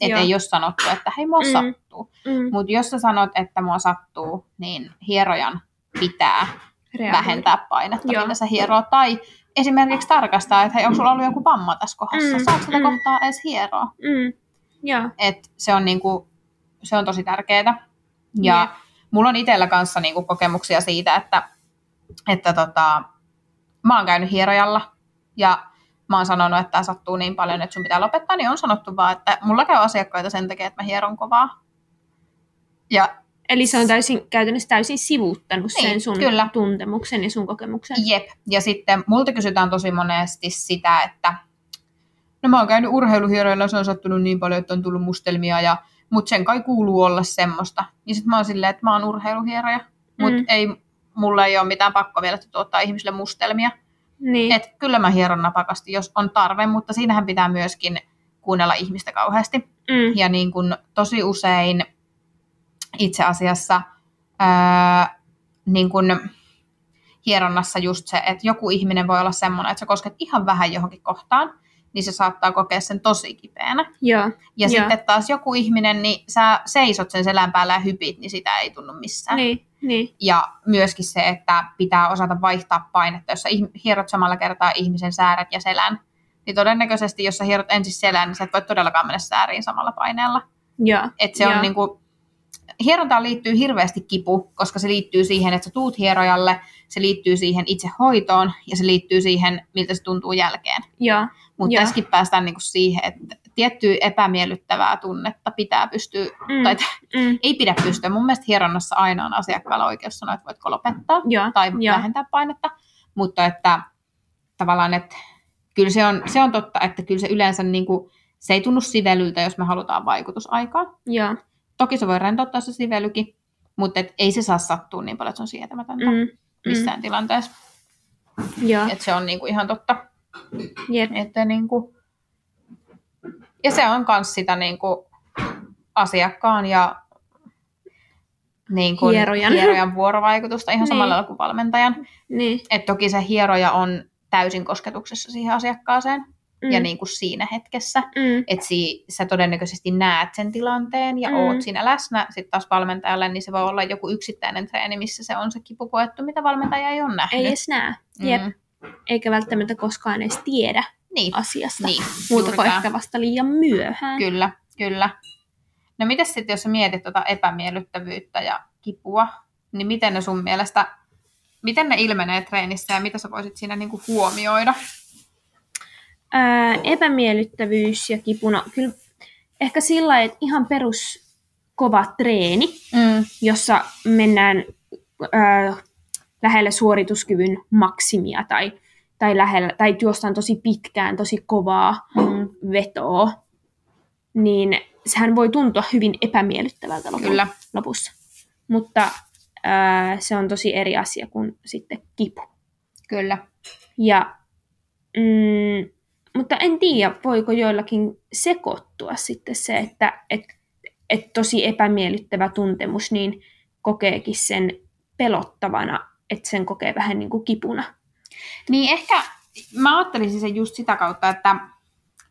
Että ei ole sanottu, että hei, mua mm. sattuu. Mm. Mutta jos sä sanot, että mua sattuu, niin hierojan pitää Reagoida. vähentää painetta, Joo. millä sä hieroo. Tai esimerkiksi tarkastaa, että hei, onko sulla ollut joku vamma tässä kohdassa? Mm. Saatko sitä mm. kohtaa edes hieroa? Mm. Et se on niinku se on tosi tärkeää. Ja Jep. Mulla on itsellä kanssa niinku kokemuksia siitä, että, että tota, mä oon käynyt hierojalla ja mä oon sanonut, että tämä sattuu niin paljon, että sun pitää lopettaa, niin on sanottu vaan, että mulla käy asiakkaita sen takia, että mä hieron kovaa. Ja Eli se on täysin, käytännössä täysin sivuuttanut Niin, sen sun kyllä. tuntemuksen ja sun kokemuksen. Jep. Ja sitten multa kysytään tosi monesti sitä, että no mä oon käynyt urheiluhieroilla, se on sattunut niin paljon, että on tullut mustelmia, ja, mutta sen kai kuuluu olla semmoista. Ja sitten mä oon silleen, että mä oon urheiluhieroja, mutta Mm. ei, mulla ei ole mitään pakko vielä tuottaa ihmisille mustelmia. Niin. Et kyllä mä hieron napakasti, jos on tarve, mutta siinähän pitää myöskin kuunnella ihmistä kauheasti. mm. Ja niin kun tosi usein itse asiassa ää, niin kun hieronnassa just se, että joku ihminen voi olla semmoinen, että sä kosket ihan vähän johonkin kohtaan, niin se saattaa kokea sen tosi kipeänä. Joo. Ja Joo. sitten taas joku ihminen, niin sä seisot sen selän päällä ja hypit, niin sitä ei tunnu missään. Niin, niin. Ja myöskin se, että pitää osata vaihtaa painetta. Jos sä hierot samalla kertaa ihmisen sääret ja selän, niin todennäköisesti, jos sä hierot ensin selän, niin sä et voi todellakaan mennä sääriin samalla paineella. Joo. Et se on Joo. niinku, hierontaan liittyy hirveästi kipu, koska se liittyy siihen, että sä tuut hierojalle, se liittyy siihen itse hoitoon ja se liittyy siihen, miltä se tuntuu jälkeen. Joo. Mutta tässäkin päästään niinku siihen, että tiettyä epämiellyttävää tunnetta pitää pystyä, Mm. tai Mm. ei pidä pystyä. Mun mielestä hieronnassa aina on asiakkaalla oikeus sanoa, että voitko lopettaa Joo. tai Joo. vähentää painetta, mutta että tavallaan, että kyllä se on, se on totta, että kyllä se yleensä niin kuin, se ei tunnu sivelyltä, jos me halutaan vaikutusaikaa. Joo. Toki se voi rentouttaa se sivelykin, mutta et ei se saa sattua niin paljon, että se on sietämätöntä Mm. missään tilanteessa. Joo. Et se on niin kuin ihan totta. Jep. Että niin kuin, ja se on myös sitä niin kuin asiakkaan ja niin kuin Hierojan. hierojan vuorovaikutusta ihan Niin. samalla lailla kuin valmentajan. Niin. Et toki se hieroja on täysin kosketuksessa siihen asiakkaaseen Mm. ja niin kuin siinä hetkessä. Mm. Että si, sä todennäköisesti näet sen tilanteen ja Mm. oot siinä läsnä. Sitten taas valmentajalle, niin se voi olla joku yksittäinen treeni, missä se on se kipu koettu, mitä valmentaja ei ole nähnyt. Ei edes näe. Jep. Mm. Eikä välttämättä koskaan edes tiedä Niin, asiasta. niin. Muuta kuin ehkä vasta liian myöhään. Kyllä, kyllä. No miten sitten, jos mietit tuota epämiellyttävyyttä ja kipua, niin miten ne sun mielestä, miten ne ilmenee treenissä ja mitä sä voisit siinä niinku huomioida? Ää, epämiellyttävyys ja kipuna. Kyllä ehkä sillä että ihan perus kova treeni, Mm. jossa mennään ää, lähellä suorituskyvyn maksimia tai, tai, lähellä, tai juostaan tosi pitkään, tosi kovaa Mm. vetoa, niin sehän voi tuntua hyvin epämiellyttävältä lopu- Kyllä. lopussa. Mutta ää, se on tosi eri asia kuin sitten kipu. Kyllä. Ja, mm, mutta en tiedä, voiko joillakin sekoittua sitten se, että et, et tosi epämiellyttävä tuntemus, niin kokeekin sen pelottavana, että sen kokee vähän niin kuin kipuna. Niin ehkä mä ajattelisin sen just sitä kautta, että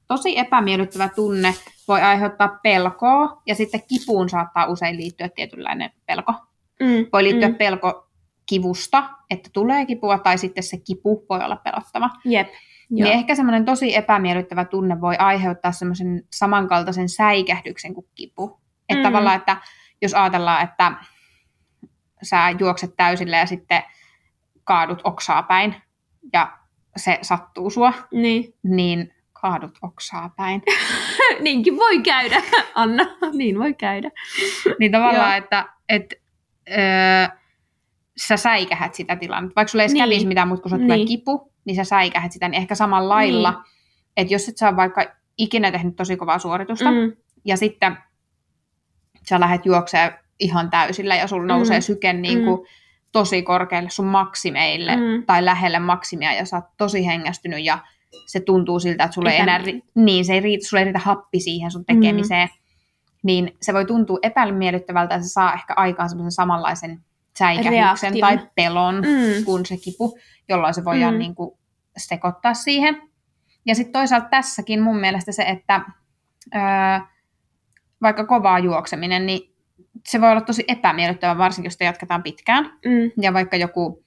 tosi epämiellyttävä tunne voi aiheuttaa pelkoa ja sitten kipuun saattaa usein liittyä tietynlainen pelko. Mm, Voi liittyä mm, pelko kivusta, että tulee kipua, tai sitten se kipu voi olla pelottava. Jep. Niin Joo. ehkä semmoinen tosi epämiellyttävä tunne voi aiheuttaa semmoisen samankaltaisen säikähdyksen kuin kipu. Että Mm. tavallaan, että jos ajatellaan, että sä juokset täysillä ja sitten kaadut oksaa päin ja se sattuu sua, Niin. niin kaadut oksaa päin. [laughs] Niinkin voi käydä, [laughs] Anna. Niin voi käydä. niin tavallaan, että et, öö, sä säikähät sitä tilannetta. Vaikka sulla ei Niin. niin. kävisi mitään muuta, tulee Niin. kipu, niin sä säikähät sitä, niin ehkä samalla lailla, Niin. että jos et sä vaikka ikinä tehnyt tosi kovaa suoritusta, Mm, ja sitten sä lähdet juoksemaan ihan täysillä ja sulla nousee Mm. syke niin kuin tosi korkealle sun maksimeille Mm. tai lähelle maksimia ja sä oot tosi hengästynyt ja se tuntuu siltä, että sulle ei enää, ri- niin, se ei riitä, sulle ei riitä happi siihen sun tekemiseen, niin se voi tuntua epämiellyttävältä ja se saa ehkä aikaan semmoisen samanlaisen säikähdyksen Reaktion. tai pelon mm, kuin se kipu, jolloin se voidaan Mm. niin kuin sekoittaa siihen. Ja sitten toisaalta tässäkin mun mielestä se, että öö, vaikka kovaa juokseminen, niin se voi olla tosi epämiellyttävä, varsinkin jos sitä jatketaan pitkään. mm, Ja vaikka joku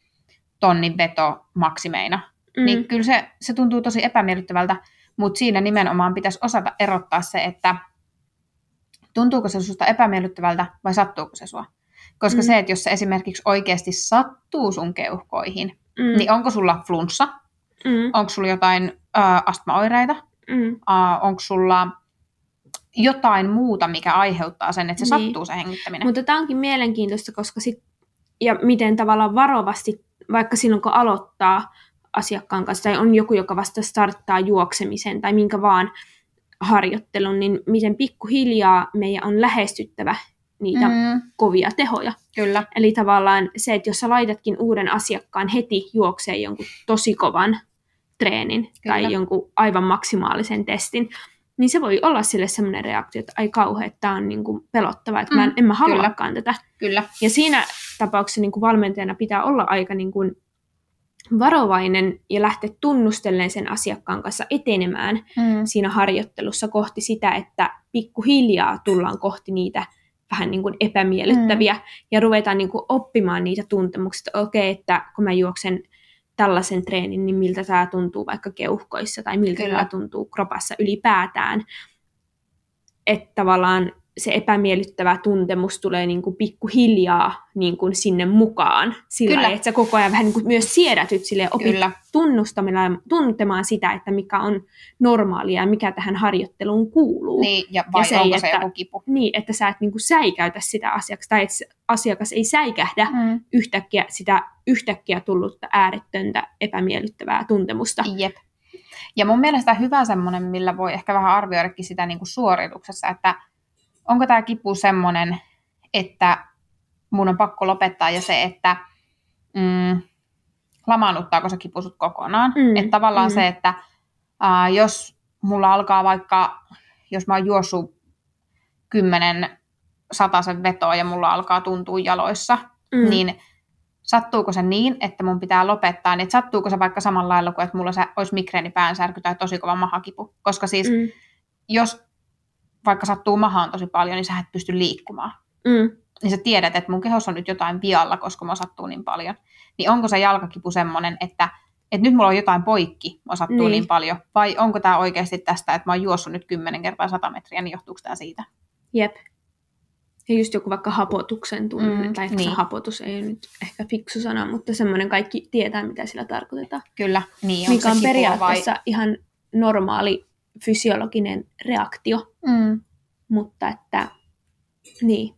tonnin veto maksimeina, mm, niin kyllä se, se tuntuu tosi epämiellyttävältä, mutta siinä nimenomaan pitäisi osata erottaa se, että tuntuuko se susta epämiellyttävältä vai sattuuko se sua. Koska Mm. se, että jos se esimerkiksi oikeasti sattuu sun keuhkoihin, Mm. niin onko sulla flunssa, Mm. onko sulla jotain äh, astmaoireita, Mm. äh, onko sulla jotain muuta, mikä aiheuttaa sen, että se Niin. sattuu se hengittäminen. Mutta tämä onkin mielenkiintoista, koska sit, ja miten tavallaan varovasti, vaikka silloin kun aloittaa asiakkaan kanssa, tai on joku, joka vasta starttaa juoksemisen tai minkä vaan harjoittelun, niin miten pikkuhiljaa meidän on lähestyttävä niitä mm. Mm, kovia tehoja. kyllä, Eli tavallaan se, että jos sä laitatkin uuden asiakkaan heti juokseen jonkun tosi kovan treenin Kyllä. tai Kyllä. jonkun aivan maksimaalisen testin, niin se voi olla sille semmoinen reaktio, että ai kauhea, että tämä on niin kuin pelottava, että mä en, Mm, en mä kyllä. haluakaan tätä. kyllä. Ja siinä tapauksessa niin kuin valmentajana pitää olla aika niin kuin varovainen ja lähteä tunnustellen sen asiakkaan kanssa etenemään Mm, siinä harjoittelussa kohti sitä, että pikkuhiljaa tullaan kohti niitä vähän niin kuin epämiellyttäviä mm. ja ruvetaan niin kuin oppimaan niitä tuntemuksia, että okei, että kun mä juoksen tällaisen treenin, niin miltä tämä tuntuu vaikka keuhkoissa tai miltä Kyllä. tämä tuntuu kropassa ylipäätään. Että tavallaan se epämiellyttävä tuntemus tulee niin kuin pikkuhiljaa niin kuin sinne mukaan. Sillä Kyllä. että sä koko ajan vähän niin kuin myös siedätyt sille opit kyllä, tunnustamalla tuntemaan sitä, että mikä on normaalia ja mikä tähän harjoitteluun kuuluu. niin, ja vai Ja se, onko se että- joku kipu? Niin, että sä et niinku säikäytä sitä asiakas, tai että asiakas ei säikähdä Mm. yhtäkkiä sitä yhtäkkiä tullutta äärettöntä epämiellyttävää tuntemusta. Jep. Ja mun mielestä hyvä semmoinen, millä voi ehkä vähän arvioidakin sitä niin kuin suorituksessa, että onko tämä kipu semmoinen, että mun on pakko lopettaa ja se, että mm, lamaannuttaako se kipu sut kokonaan. Mm, Että tavallaan mm. se, että ää, jos mulla alkaa vaikka, jos mä oon juossut kymmenen sataisen vetoa ja mulla alkaa tuntua jaloissa, Mm. niin sattuuko se niin, että mun pitää lopettaa, niin sattuuko se vaikka samalla lailla kuin, että mulla se olisi migreeni päänsärky tai tosi kova mahakipu. Koska siis. Mm. jos vaikka sattuu mahaan tosi paljon, niin sä et pysty liikkumaan. Mm. Niin sä tiedät, että mun kehossa on nyt jotain vialla, koska mua sattuu niin paljon. Niin onko se jalkakipu semmoinen, että, että nyt mulla on jotain poikki, mua sattuu niin. Niin. paljon. Vai onko tämä oikeasti tästä, että mä oon juossut nyt 10 kertaa 100 metriä, niin johtuuko tämä siitä? Jep. Ja just joku vaikka hapotuksen tunne, Mm, tai ehkä niin. se hapotus ei ole nyt ehkä fiksu sana, mutta semmoinen kaikki tietää, mitä sillä tarkoitetaan. Kyllä, niin mikä on periaatteessa vai... ihan normaali fysiologinen reaktio. Mm. mutta että niin.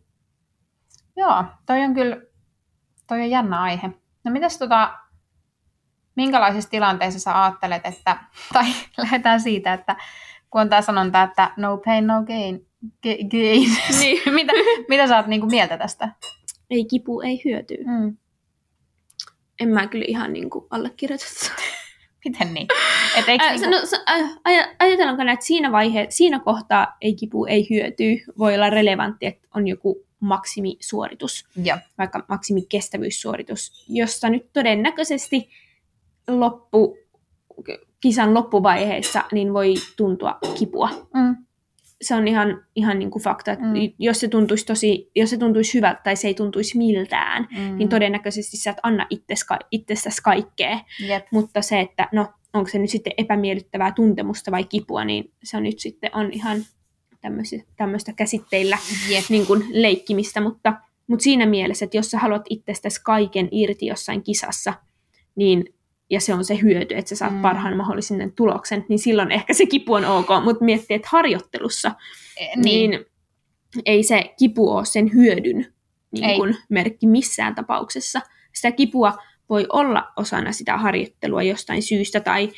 Joo, toi on kyllä toi on jännä aihe. No mitäs tota, minkälaisissa tilanteissa sä ajattelet, että, [laughs] tai lähdetään siitä, että kun on tämä sanonta, että no pain, no gain, Ge- gain. [laughs] niin. [laughs] mitä, mitä sä oot niinku mieltä tästä? Ei kipu, ei hyötyä. Mm. En mä kyllä ihan niin kuin allekirjoita. Miten niin? Et eikö Ä, niinku, no, sa- ä, aj- ajatellaanko näin, että siinä vaiheessa, siinä kohtaa ei kipu, ei hyötyy, voi olla relevantti, että on joku maksimisuoritus, Joo, vaikka maksimikestävyyssuoritus, jossa nyt todennäköisesti loppu, kisan loppuvaiheessa niin voi tuntua kipua. mm. Se on ihan, ihan niin kuin fakta, että Mm. jos, se tuntuisi tosi, jos se tuntuisi hyvältä tai se ei tuntuisi miltään, Mm. niin todennäköisesti sä et anna itses, itsestäsi kaikkea. Jep. Mutta se, että no, onko se nyt sitten epämiellyttävää tuntemusta vai kipua, niin se on nyt sitten on ihan tämmöistä, käsitteillä Jep. niin kuin leikkimistä, mutta, mutta siinä mielessä, että jos sä haluat itsestäsi kaiken irti jossain kisassa, niin ja se on se hyöty, että sä saat Mm. parhaan mahdollisen tuloksen, niin silloin ehkä se kipu on ok, mutta miettii, että harjoittelussa, Niin. niin, niin ei se kipu ole sen hyödyn niin Ei. kuin merkki missään tapauksessa. Sitä kipua voi olla osana sitä harjoittelua jostain syystä, tai,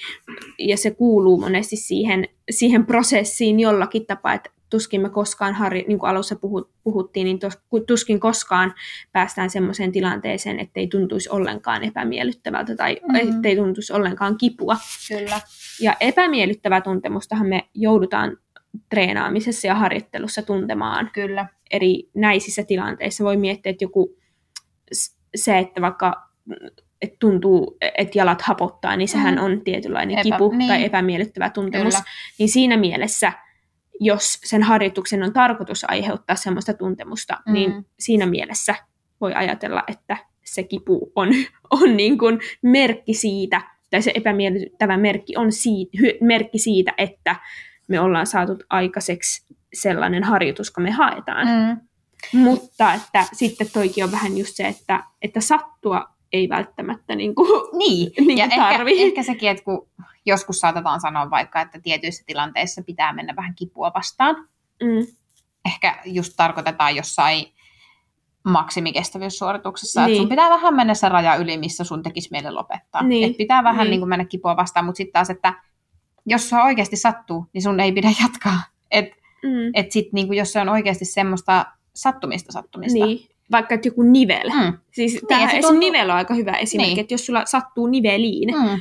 ja se kuuluu monesti siihen, siihen prosessiin jollakin tapaa, että tuskin me koskaan, harjo- niin kuin alussa puhut, puhuttiin, niin tos, tuskin koskaan päästään semmoiseen tilanteeseen, ettei tuntuisi ollenkaan epämiellyttävältä tai Mhm. mm-hmm. ettei tuntuisi ollenkaan kipua. Kyllä. Ja epämiellyttävää tuntemustahan me joudutaan treenaamisessa ja harjoittelussa tuntemaan Kyllä. eri näisissä tilanteissa. Voi miettiä, että joku se, että vaikka että tuntuu, että jalat hapottaa, niin sehän Mm. on tietynlainen Epä- kipu niin. tai epämiellyttävä tuntemus. Kyllä. Niin siinä mielessä, jos sen harjoituksen on tarkoitus aiheuttaa semmoista tuntemusta, Mm. niin siinä mielessä voi ajatella, että se kipu on, [laughs] on niin kuin merkki siitä, tai se epämiellyttävä merkki on siitä, hy, merkki siitä, että me ollaan saatu aikaiseksi sellainen harjoitus, kun me haetaan. Mm. Mutta että sitten toikin on vähän just se, että, että sattua ei välttämättä niin kuin, [laughs] Niin, niin ja kuin ehkä, tarvii. ehkä sekin, että kun joskus saatetaan sanoa vaikka, että tietyissä tilanteissa pitää mennä vähän kipua vastaan. Mm, Ehkä just tarkoitetaan jossain maksimikestävyyssuorituksessa, että Niin. sun pitää vähän mennä se raja yli, missä sun tekisi mieli lopettaa. Niin. Et pitää vähän Niin. niin. kuin mennä kipua vastaan, mutta sitten taas, että jos sua oikeasti sattuu, niin sun ei pidä [laughs] jatkaa. Et, mm, et sit niin kuin, jos se on oikeasti semmoista sattumista sattumista. niin. Vaikka että joku nivel. Mm. Siis tämähän se tuntuu- nivel on aika hyvä esimerkki, Niin. että jos sulla sattuu niveliin, Mm.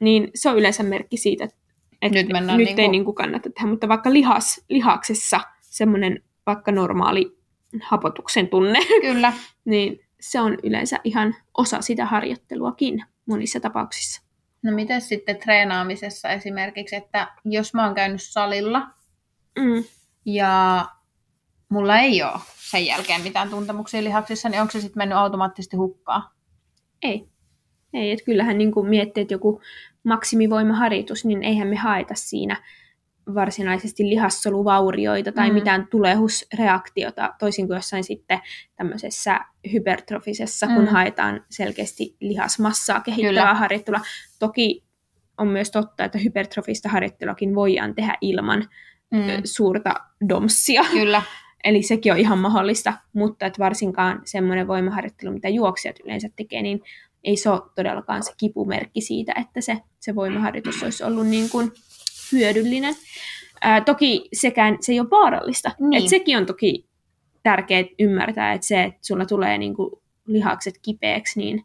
niin se on yleensä merkki siitä, että että Nyt mennään nyt niinku- ei niinku kannata tehdä, mutta vaikka lihas, lihaksessa semmoinen vaikka normaali hapotuksen tunne, [laughs] Kyllä. niin se on yleensä ihan osa sitä harjoitteluakin monissa tapauksissa. No miten sitten treenaamisessa esimerkiksi, että jos mä oon käynyt salilla Mm. ja mulla ei ole sen jälkeen mitään tuntemuksia lihaksissa, niin onko se sitten mennyt automaattisesti hukkaan? Ei. Ei, että kyllähän niin kuin miettii, että joku maksimivoimaharjoitus, niin eihän me haeta siinä varsinaisesti lihassoluvaurioita tai Mm. mitään tulehusreaktiota, toisin kuin jossain sitten tämmöisessä hypertrofisessa, kun Mm. haetaan selkeästi lihasmassaa kehittävää Kyllä. harjoittelua. Toki on myös totta, että hypertrofista harjoitteluakin voidaan tehdä ilman mm. suurta domssia. Kyllä. [laughs] Eli sekin on ihan mahdollista, mutta että varsinkaan semmoinen voimaharjoittelu, mitä juoksijat yleensä tekee, niin ei se ole todellakaan se kipumerkki siitä, että se, se voimaharjoitus olisi ollut niin kuin hyödyllinen. Ää, toki sekään, se ei ole vaarallista. Niin. Et sekin on toki tärkeää ymmärtää, että se, että sulla tulee niin kuin lihakset kipeäksi, niin,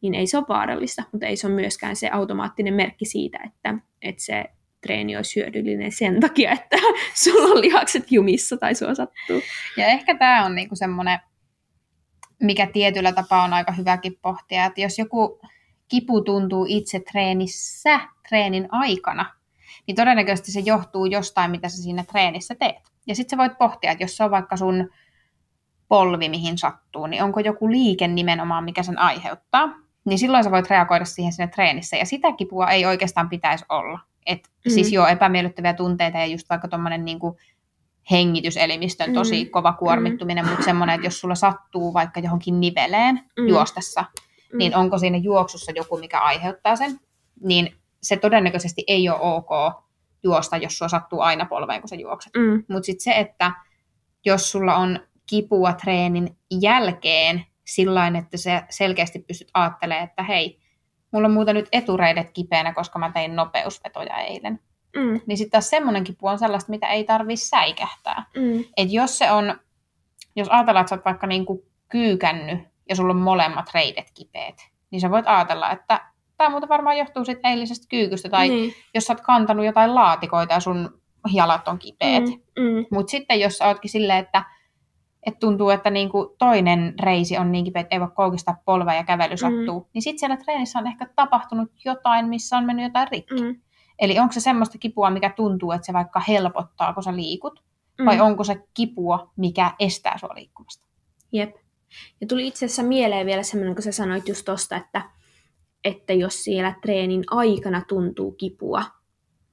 niin ei se ole vaarallista, mutta ei se ole myöskään se automaattinen merkki siitä, että, että se treeni olisi hyödyllinen sen takia, että [laughs] sulla on lihakset jumissa tai sua sattuu. Ja ehkä tämä on niinku semmoinen, mikä tietyllä tapaa on aika hyväkin pohtia, että jos joku kipu tuntuu itse treenissä, treenin aikana, niin todennäköisesti se johtuu jostain, mitä sä siinä treenissä teet. Ja sitten sä voit pohtia, että jos se on vaikka sun polvi, mihin sattuu, niin onko joku liike nimenomaan, mikä sen aiheuttaa. Niin silloin sä voit reagoida siihen siinä treenissä. Ja sitä kipua ei oikeastaan pitäisi olla. Et Mm. Siis joo, epämiellyttäviä tunteita ja just vaikka tuommoinen niinku hengityselimistön Mm. tosi kova kuormittuminen, mutta semmoinen, että jos sulla sattuu vaikka johonkin niveleen Mm. juostessa, Mm. niin onko siinä juoksussa joku, mikä aiheuttaa sen, niin se todennäköisesti ei ole ok juosta, jos sulla sattuu aina polveen, kun sä juokset. Mm. Mutta sitten se, että jos sulla on kipua treenin jälkeen sillä että sä selkeästi pystyt ajattelemaan, että hei, mulla on muuten nyt etureidet kipeänä, koska mä tein nopeusvetoja eilen. Mm. Niin sitten taas semmoinen kipu on sellaista, mitä ei tarvi säikähtää. Mm. Et jos se on, jos ajatellaan, että sä oot vaikka niinku kyykännyt ja sulla on molemmat reidet kipeät, niin sä voit ajatella, että tämä muuten varmaan johtuu siitä eilisestä kyykystä, tai niin. jos sä oot kantanut jotain laatikoita ja sun jalat on kipeät. Mm. Mm. Mutta sitten jos sä ootkin silleen, että, että tuntuu, että niinku toinen reisi on niin kipeä, että ei voi koukistaa polvea ja kävely sattuu, mm. niin sitten siellä treenissä on ehkä tapahtunut jotain, missä on mennyt jotain rikki. Mm. Mm. Eli onko se semmoista kipua, mikä tuntuu, että se vaikka helpottaa, kun sä liikut, Mm. vai onko se kipua, mikä estää sua liikkumasta? Jep. Ja tuli itse asiassa mieleen vielä semmoinen, kun sä sanoit just tosta, että, että jos siellä treenin aikana tuntuu kipua,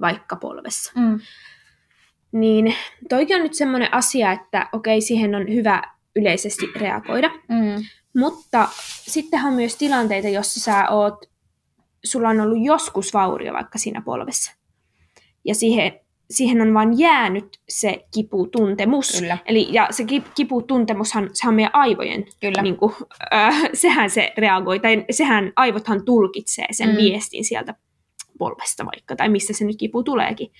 vaikka polvessa, Mm. Niin toikin on nyt semmoinen asia, että okei, siihen on hyvä yleisesti reagoida, Mm. mutta sittenhän on myös tilanteita, jossa sä oot, sulla on ollut joskus vaurio vaikka siinä polvessa, ja siihen, siihen on vaan jäänyt se kiputuntemus. Kyllä. Eli, ja se kip- kiputuntemushan, sehän on meidän aivojen Kyllä. niin kuin, äh, sehän se reagoi, tai sehän aivothan tulkitsee sen Mm. mm. viestin sieltä polvesta vaikka, tai mistä se nyt kipu tuleekin.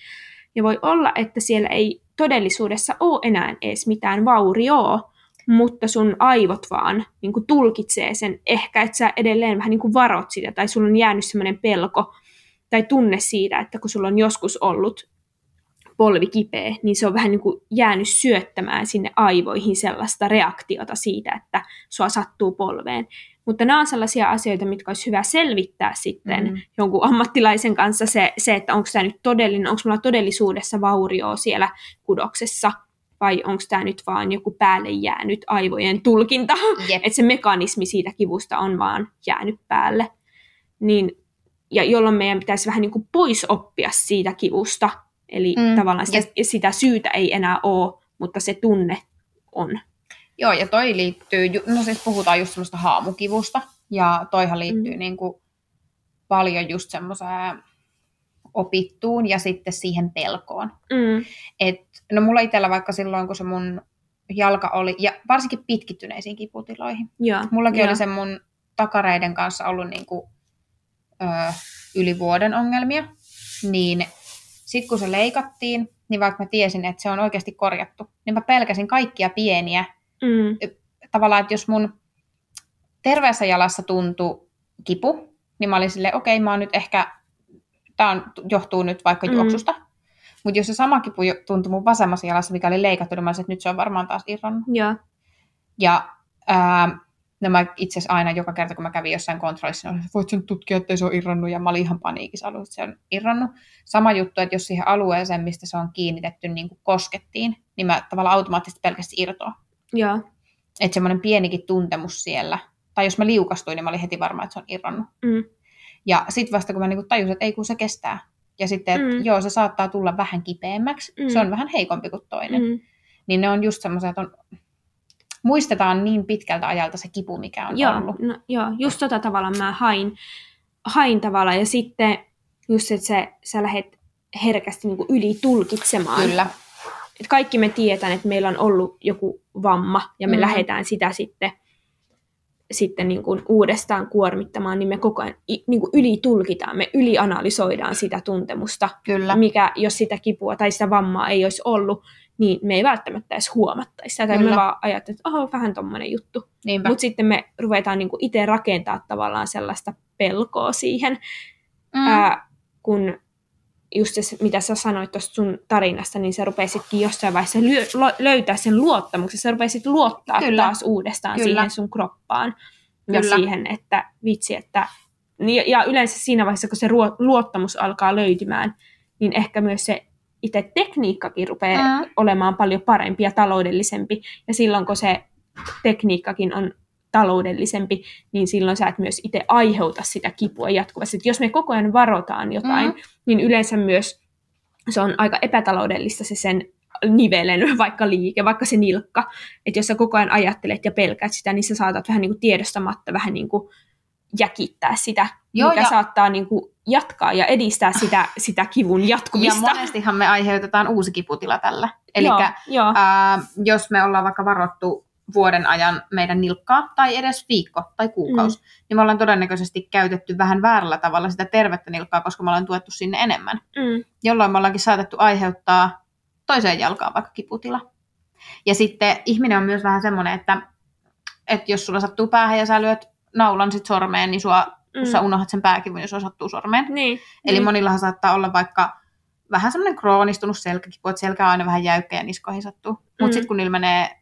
Ja voi olla, että siellä ei todellisuudessa ole enää edes mitään vaurioa, mutta sun aivot vaan niin kuin tulkitsee sen. Ehkä, että sä edelleen vähän niin kuin varot sitä, tai sulla on jäänyt semmoinen pelko tai tunne siitä, että kun sulla on joskus ollut polvi kipeä, niin se on vähän niin kuin jäänyt syöttämään sinne aivoihin sellaista reaktiota siitä, että sua sattuu polveen. Mutta nämä on sellaisia asioita, mitkä olisi hyvä selvittää sitten Mm. mm. jonkun ammattilaisen kanssa se, se että onko tämä nyt todellinen, onko mulla todellisuudessa vaurioa siellä kudoksessa, vai onko tämä nyt vaan joku päälle jäänyt aivojen tulkinta, Jep. että se mekanismi siitä kivusta on vaan jäänyt päälle. Niin, ja jolloin meidän pitäisi vähän niin kuin pois oppia siitä kivusta, Eli Mm, tavallaan sitä, sitä syytä ei enää ole, mutta se tunne on. Joo, ja toi liittyy, no siis puhutaan just semmoista haamukivusta, ja toihan liittyy Mm. niin kuin paljon just semmoiseen opittuun ja sitten siihen pelkoon. Mm. Et, no mulla itsellä vaikka silloin, kun se mun jalka oli, ja varsinkin pitkittyneisiin kiputiloihin. Joo. Mullakin joo. oli se mun takareiden kanssa ollut niin kuin, ö, yli vuoden ongelmia, niin sitten kun se leikattiin, niin vaikka mä tiesin, että se on oikeasti korjattu, niin mä pelkäsin kaikkia pieniä. Mm. Tavallaan, että jos mun terveessä jalassa tuntui kipu, niin mä olin silleen, okei, mä oon nyt ehkä, tämä johtuu nyt vaikka Mm. juoksusta. Mutta jos se sama kipu tuntui mun vasemmassa jalassa, mikä oli leikattu, niin mä olisin, että nyt se on varmaan taas irronnut. Joo. Ja ää, no mä itse asiassa aina joka kerta, kun mä kävin jossain kontrollissa, niin olin, että voit sen tutkia, ettei se ole irronnut, ja mä olin ihan paniikissa alussa, että se on irronnut. Sama juttu, että jos siihen alueeseen, mistä se on kiinnitetty, niin kuin koskettiin, niin mä tavallaan automaattisesti pelkästään irtoa. Joo. Että semmoinen pienikin tuntemus siellä, tai jos mä liukastuin, niin mä olin heti varma, että se on irronnut. Mm. Ja sitten vasta kun mä niinku tajusin, että ei kun se kestää. Ja sitten, että Mm. joo, se saattaa tulla vähän kipeämmäksi, Mm. se on vähän heikompi kuin toinen. Mm. Niin ne on just semmoisia, että on, muistetaan niin pitkältä ajalta se kipu, mikä on Joo, ollut. no, joo, just tota tavalla mä hain, hain tavalla. Ja sitten just, että sä, sä lähdet herkästi niin yli tulkitsemaan. Kyllä. Et kaikki me tiedetään, että meillä on ollut joku vamma ja me Mm. lähdetään sitä sitten, sitten niin kuin uudestaan kuormittamaan, niin me koko ajan niin kuin ylitulkitaan, me ylianalysoidaan sitä tuntemusta, Kyllä. mikä jos sitä kipua tai sitä vammaa ei olisi ollut, niin me ei välttämättä edes huomattaisi sitä. Tai me vaan ajattelemme, että oho, vähän tommonen juttu. Mutta sitten me ruvetaan niinku itse rakentaa tavallaan sellaista pelkoa siihen, mm. ää, kun just se, mitä sä sanoit tuosta sun tarinasta, niin sä rupesitkin jossain vaiheessa lyö, lo, löytää sen luottamuksen. Sä rupesit luottaa Kyllä. Taas uudestaan Kyllä. Siihen sun kroppaan. Ja Kyllä. siihen, että vitsi, että... niin- Ja yleensä siinä vaiheessa, kun se ruo- luottamus alkaa löytymään, niin ehkä myös se itse tekniikkakin rupeaa Mm. olemaan paljon parempi ja taloudellisempi. Ja silloin, kun se tekniikkakin on taloudellisempi, niin silloin sä et myös itse aiheuta sitä kipua jatkuvasti. Et jos me koko ajan varotaan jotain, Mm. niin yleensä myös se on aika epätaloudellista se sen nivelen vaikka liike, vaikka se nilkka. Että jos sä koko ajan ajattelet ja pelkäät sitä, niin sä saatat vähän niin kuin tiedostamatta vähän niin kuin jäkittää sitä, Joo, mikä ja... saattaa niin kuin jatkaa ja edistää sitä, [laughs] sitä kivun Ja jatkumista. monestihan me aiheutetaan uusi kiputila tällä. Eli ää, jos me ollaan vaikka varottu vuoden ajan meidän nilkkaa, tai edes viikko tai kuukausi, mm. niin me ollaan todennäköisesti käytetty vähän väärällä tavalla sitä tervettä nilkkaa, koska me ollaan tuettu sinne enemmän. Mm, Jolloin me ollaankin saatettu aiheuttaa toiseen jalkaan vaikka kiputila. Ja sitten ihminen on myös vähän semmoinen, että, että jos sulla sattuu päähän ja sä lyöt naulan sit sormeen, niin sua, mm. sä unohdat sen pääkivun, jos sua sattuu sormeen. Niin, Eli niin. monillahan saattaa olla vaikka vähän semmoinen kroonistunut selkäkipu, että selkä on aina vähän jäykkä ja niskoihin sattuu. Mutta Mm. sitten kun niillä menee,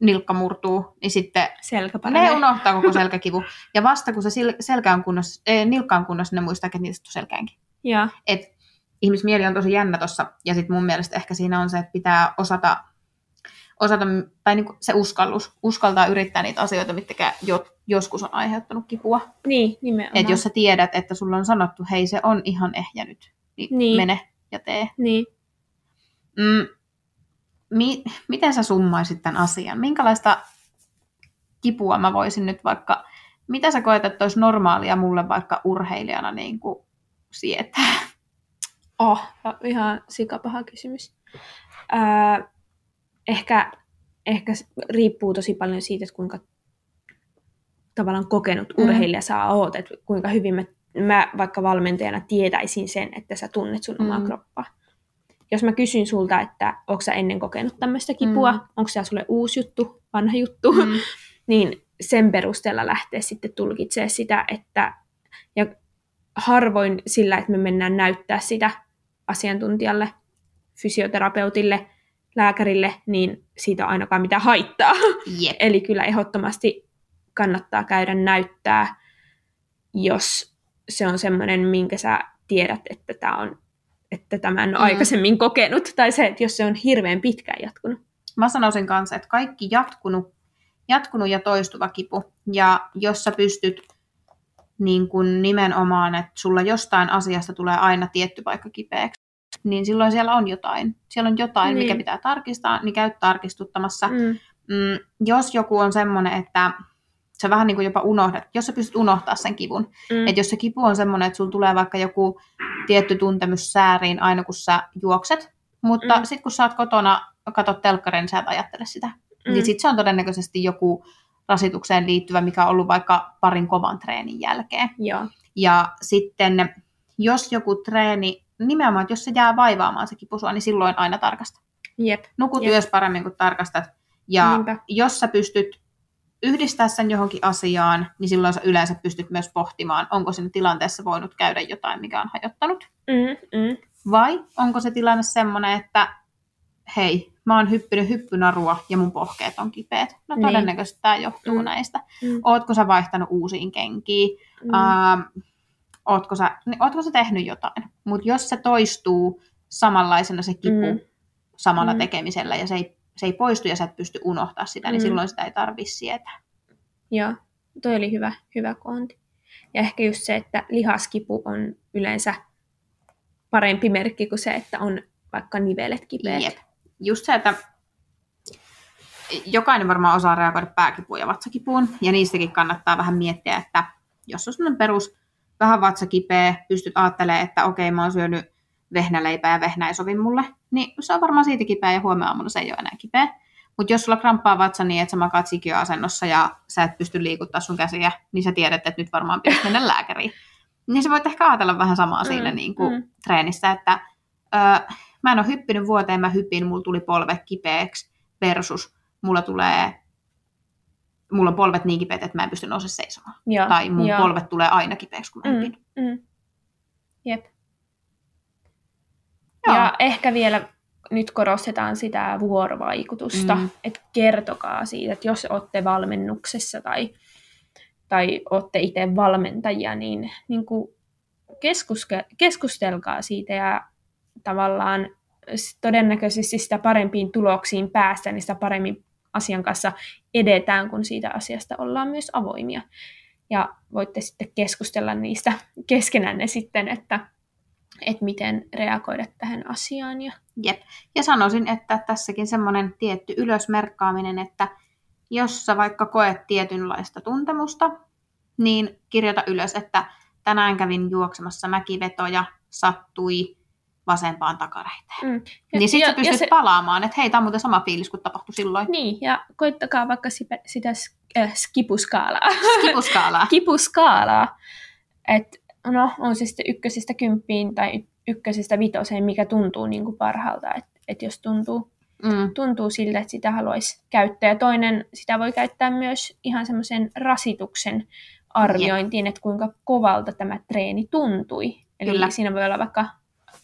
nilkka murtuu, niin sitten selkä ne unohtaa koko [laughs] selkäkivu. Ja vasta kun se selkä on kunnossa, eh, nilkka on kunnossa, ne muistaa, että niistä selkäänkin. Joo, Et ihmismieli on tosi jännä tossa, ja sitten mun mielestä ehkä siinä on se, että pitää osata, osata tai niinku se uskallus, uskaltaa yrittää niitä asioita, mitkä jo, joskus on aiheuttanut kipua. niin nimenomaan. Että jos sä tiedät, että sulla on sanottu, hei se on ihan ehjä nyt, niin, Niin. mene ja tee. Niin. Mm, mi- miten sä summaisit tämän asian? Minkälaista kipua mä voisin nyt vaikka, mitä sä koet, että olisi normaalia mulle vaikka urheilijana niin kuin sietää? Oh, ihan sikapaha kysymys. Ää, ehkä, ehkä riippuu tosi paljon siitä, että kuinka tavallaan kokenut Mm. urheilija sä oot, että kuinka hyvin mä, mä vaikka valmentajana tietäisin sen, että sä tunnet sun omaa Mm. kroppaa. Jos mä kysyn sulta, että onko sä ennen kokenut tämmöistä kipua, Mm. mm. onko se sulle uusi juttu, vanha juttu, Mm. [laughs] niin sen perusteella lähteä sitten tulkitsemaan sitä, että ja harvoin sillä, että me mennään näyttää sitä asiantuntijalle, fysioterapeutille, lääkärille, niin siitä on ainakaan mitään haittaa. Jep. [laughs] Eli kyllä ehdottomasti kannattaa käydä näyttää, jos se on semmoinen, minkä sä tiedät, että tämä on että tämän on Mm. aikaisemmin kokenut, tai se, että jos se on hirveän pitkään jatkunut. Mä sanoisin kanssa, että kaikki jatkunut, jatkunut ja toistuva kipu, ja jos sä pystyt niin kuin nimenomaan, että sulla jostain asiasta tulee aina tietty paikka kipeäksi, niin silloin siellä on jotain. Siellä on jotain, Niin. mikä pitää tarkistaa, niin käy tarkistuttamassa. Mm. Mm, jos joku on semmoinen, että sä vähän niin kuin jopa unohdat, jos sä pystyt unohtaa sen kivun. Mm. Että jos se kipu on semmoinen, että sulla tulee vaikka joku tietty tuntemus sääriin aina kun sä juokset, mutta Mm. sitten kun sä oot kotona, katot telkkarin, niin sä et ajattele sitä. Mm. Niin sitten se on todennäköisesti joku rasitukseen liittyvä, mikä on ollut vaikka parin kovan treenin jälkeen. Joo. Ja sitten jos joku treeni, nimenomaan, että jos se jää vaivaamaan se kipu sua, niin silloin aina tarkasta. Jep. Nukut Jep. yössä paremmin kuin tarkastat. Ja Niinpä. jos sä pystyt yhdistää sen johonkin asiaan, niin silloin sä yleensä pystyt myös pohtimaan, onko siinä tilanteessa voinut käydä jotain, mikä on hajottanut. Mm, mm. Vai onko se tilanne semmoinen, että hei, mä oon hyppinyt hyppynarua ja mun pohkeet on kipeät. No Niin. todennäköisesti tämä johtuu Mm. näistä. Mm. Ootko sä vaihtanut uusiin kenkiin? Mm. Ähm, ootko, sä, niin, ootko sä tehnyt jotain? Mutta jos se toistuu samanlaisena se kipu Mm. samalla Mm. tekemisellä ja se ei, se ei poistu ja sä et pysty unohtaa sitä, niin Mm. silloin sitä ei tarvitse sietää. Joo, toi oli hyvä, hyvä koonti. Ja ehkä just se, että lihaskipu on yleensä parempi merkki kuin se, että on vaikka nivelet kipeät. Jep. Just se, että jokainen varmaan osaa reagoida pääkipuun ja vatsakipuun, ja niistäkin kannattaa vähän miettiä, että jos on sellainen perus vähän vatsakipeä, pystyt ajattelemaan, että okei, mä oon syönyt vehnäleipää ja vehnä ei sovi mulle, niin se on varmaan siitä kipeä ja huomenna aamulla se ei ole enää kipeä. Mutta jos sulla kramppaa vatsa niin, että sä makaat sikiöasennossa ja sä et pysty liikuttaa sun käsiä, niin sä tiedät, että nyt varmaan pitäisi mennä [laughs] lääkäriin. Niin sä voit ehkä ajatella vähän samaa mm, siinä niin kuin mm. treenissä, että ö, mä en ole hyppinyt vuoteen, mä hypin, mulla tuli polve kipeäksi versus mulla tulee mulla on polvet niin kipeät, että mä en pysty nousemaan seisomaan. Joo, Tai mun joo. polvet tulee aina kipeäksi, kun mä Mm, mm. Jep. Joo. Ja ehkä vielä nyt korostetaan sitä vuorovaikutusta, mm. Että kertokaa siitä, että jos olette valmennuksessa tai, tai olette itse valmentajia, niin, niin kuin keskuske, keskustelkaa siitä ja tavallaan todennäköisesti sitä parempiin tuloksiin päästä, niin sitä paremmin asian kanssa edetään, kun siitä asiasta ollaan myös avoimia. Ja voitte sitten keskustella niistä keskenänne sitten, että, että miten reagoida tähän asiaan. Ja, Jep. Ja sanoisin, että tässäkin semmoinen tietty ylösmerkkaaminen, että jos sä vaikka koet tietynlaista tuntemusta, niin kirjoita ylös, että tänään kävin juoksemassa mäkivetoja, sattui vasempaan takareiteen. mm. Niin ja, sä pystyt ja se, palaamaan, että hei, tämä on muuten sama fiilis kuin tapahtui silloin. Niin, ja koittakaa vaikka sitä, sitä äh, skipuskaalaa. Kipuskaalaa. [laughs] kipuskaalaa. Että no, on se sitten ykkösestä kymppiin tai ykkösestä vitoseen, mikä tuntuu niin kuin parhaalta. Että et jos tuntuu, Mm. tuntuu siltä, että sitä haluaisi käyttää. Ja toinen, sitä voi käyttää myös ihan semmoisen rasituksen arviointiin, että kuinka kovalta tämä treeni tuntui. Eli Kyllä. siinä voi olla vaikka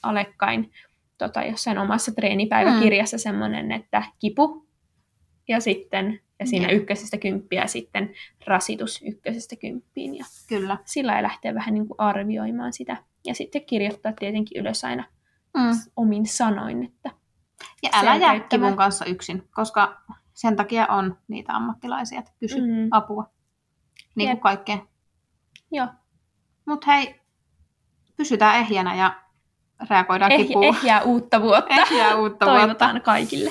alekkain tota, jossain omassa treenipäiväkirjassa mm. semmoinen, että kipu ja sitten ja siinä Jep. ykkösestä kymppiä sitten rasitus ykkösestä kymppiin. Ja Kyllä. sillä ei lähteä vähän niin kuin arvioimaan sitä. Ja sitten kirjoittaa tietenkin ylös aina Mm. omin sanoin, että Ja älä jää kivun kanssa yksin, koska sen takia on niitä ammattilaisia, että kysy Mm. apua. Niin kuin kaikkeen. joo, Mutta hei, pysytään ehjänä ja reagoidaan eh, kipuun. ehjää uutta vuotta. Ehjää uutta vuotta. Toivotaan kaikille.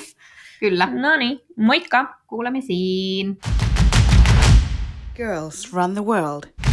Kyllä. No niin, moikka! Kuulemisiin. Girls run the world.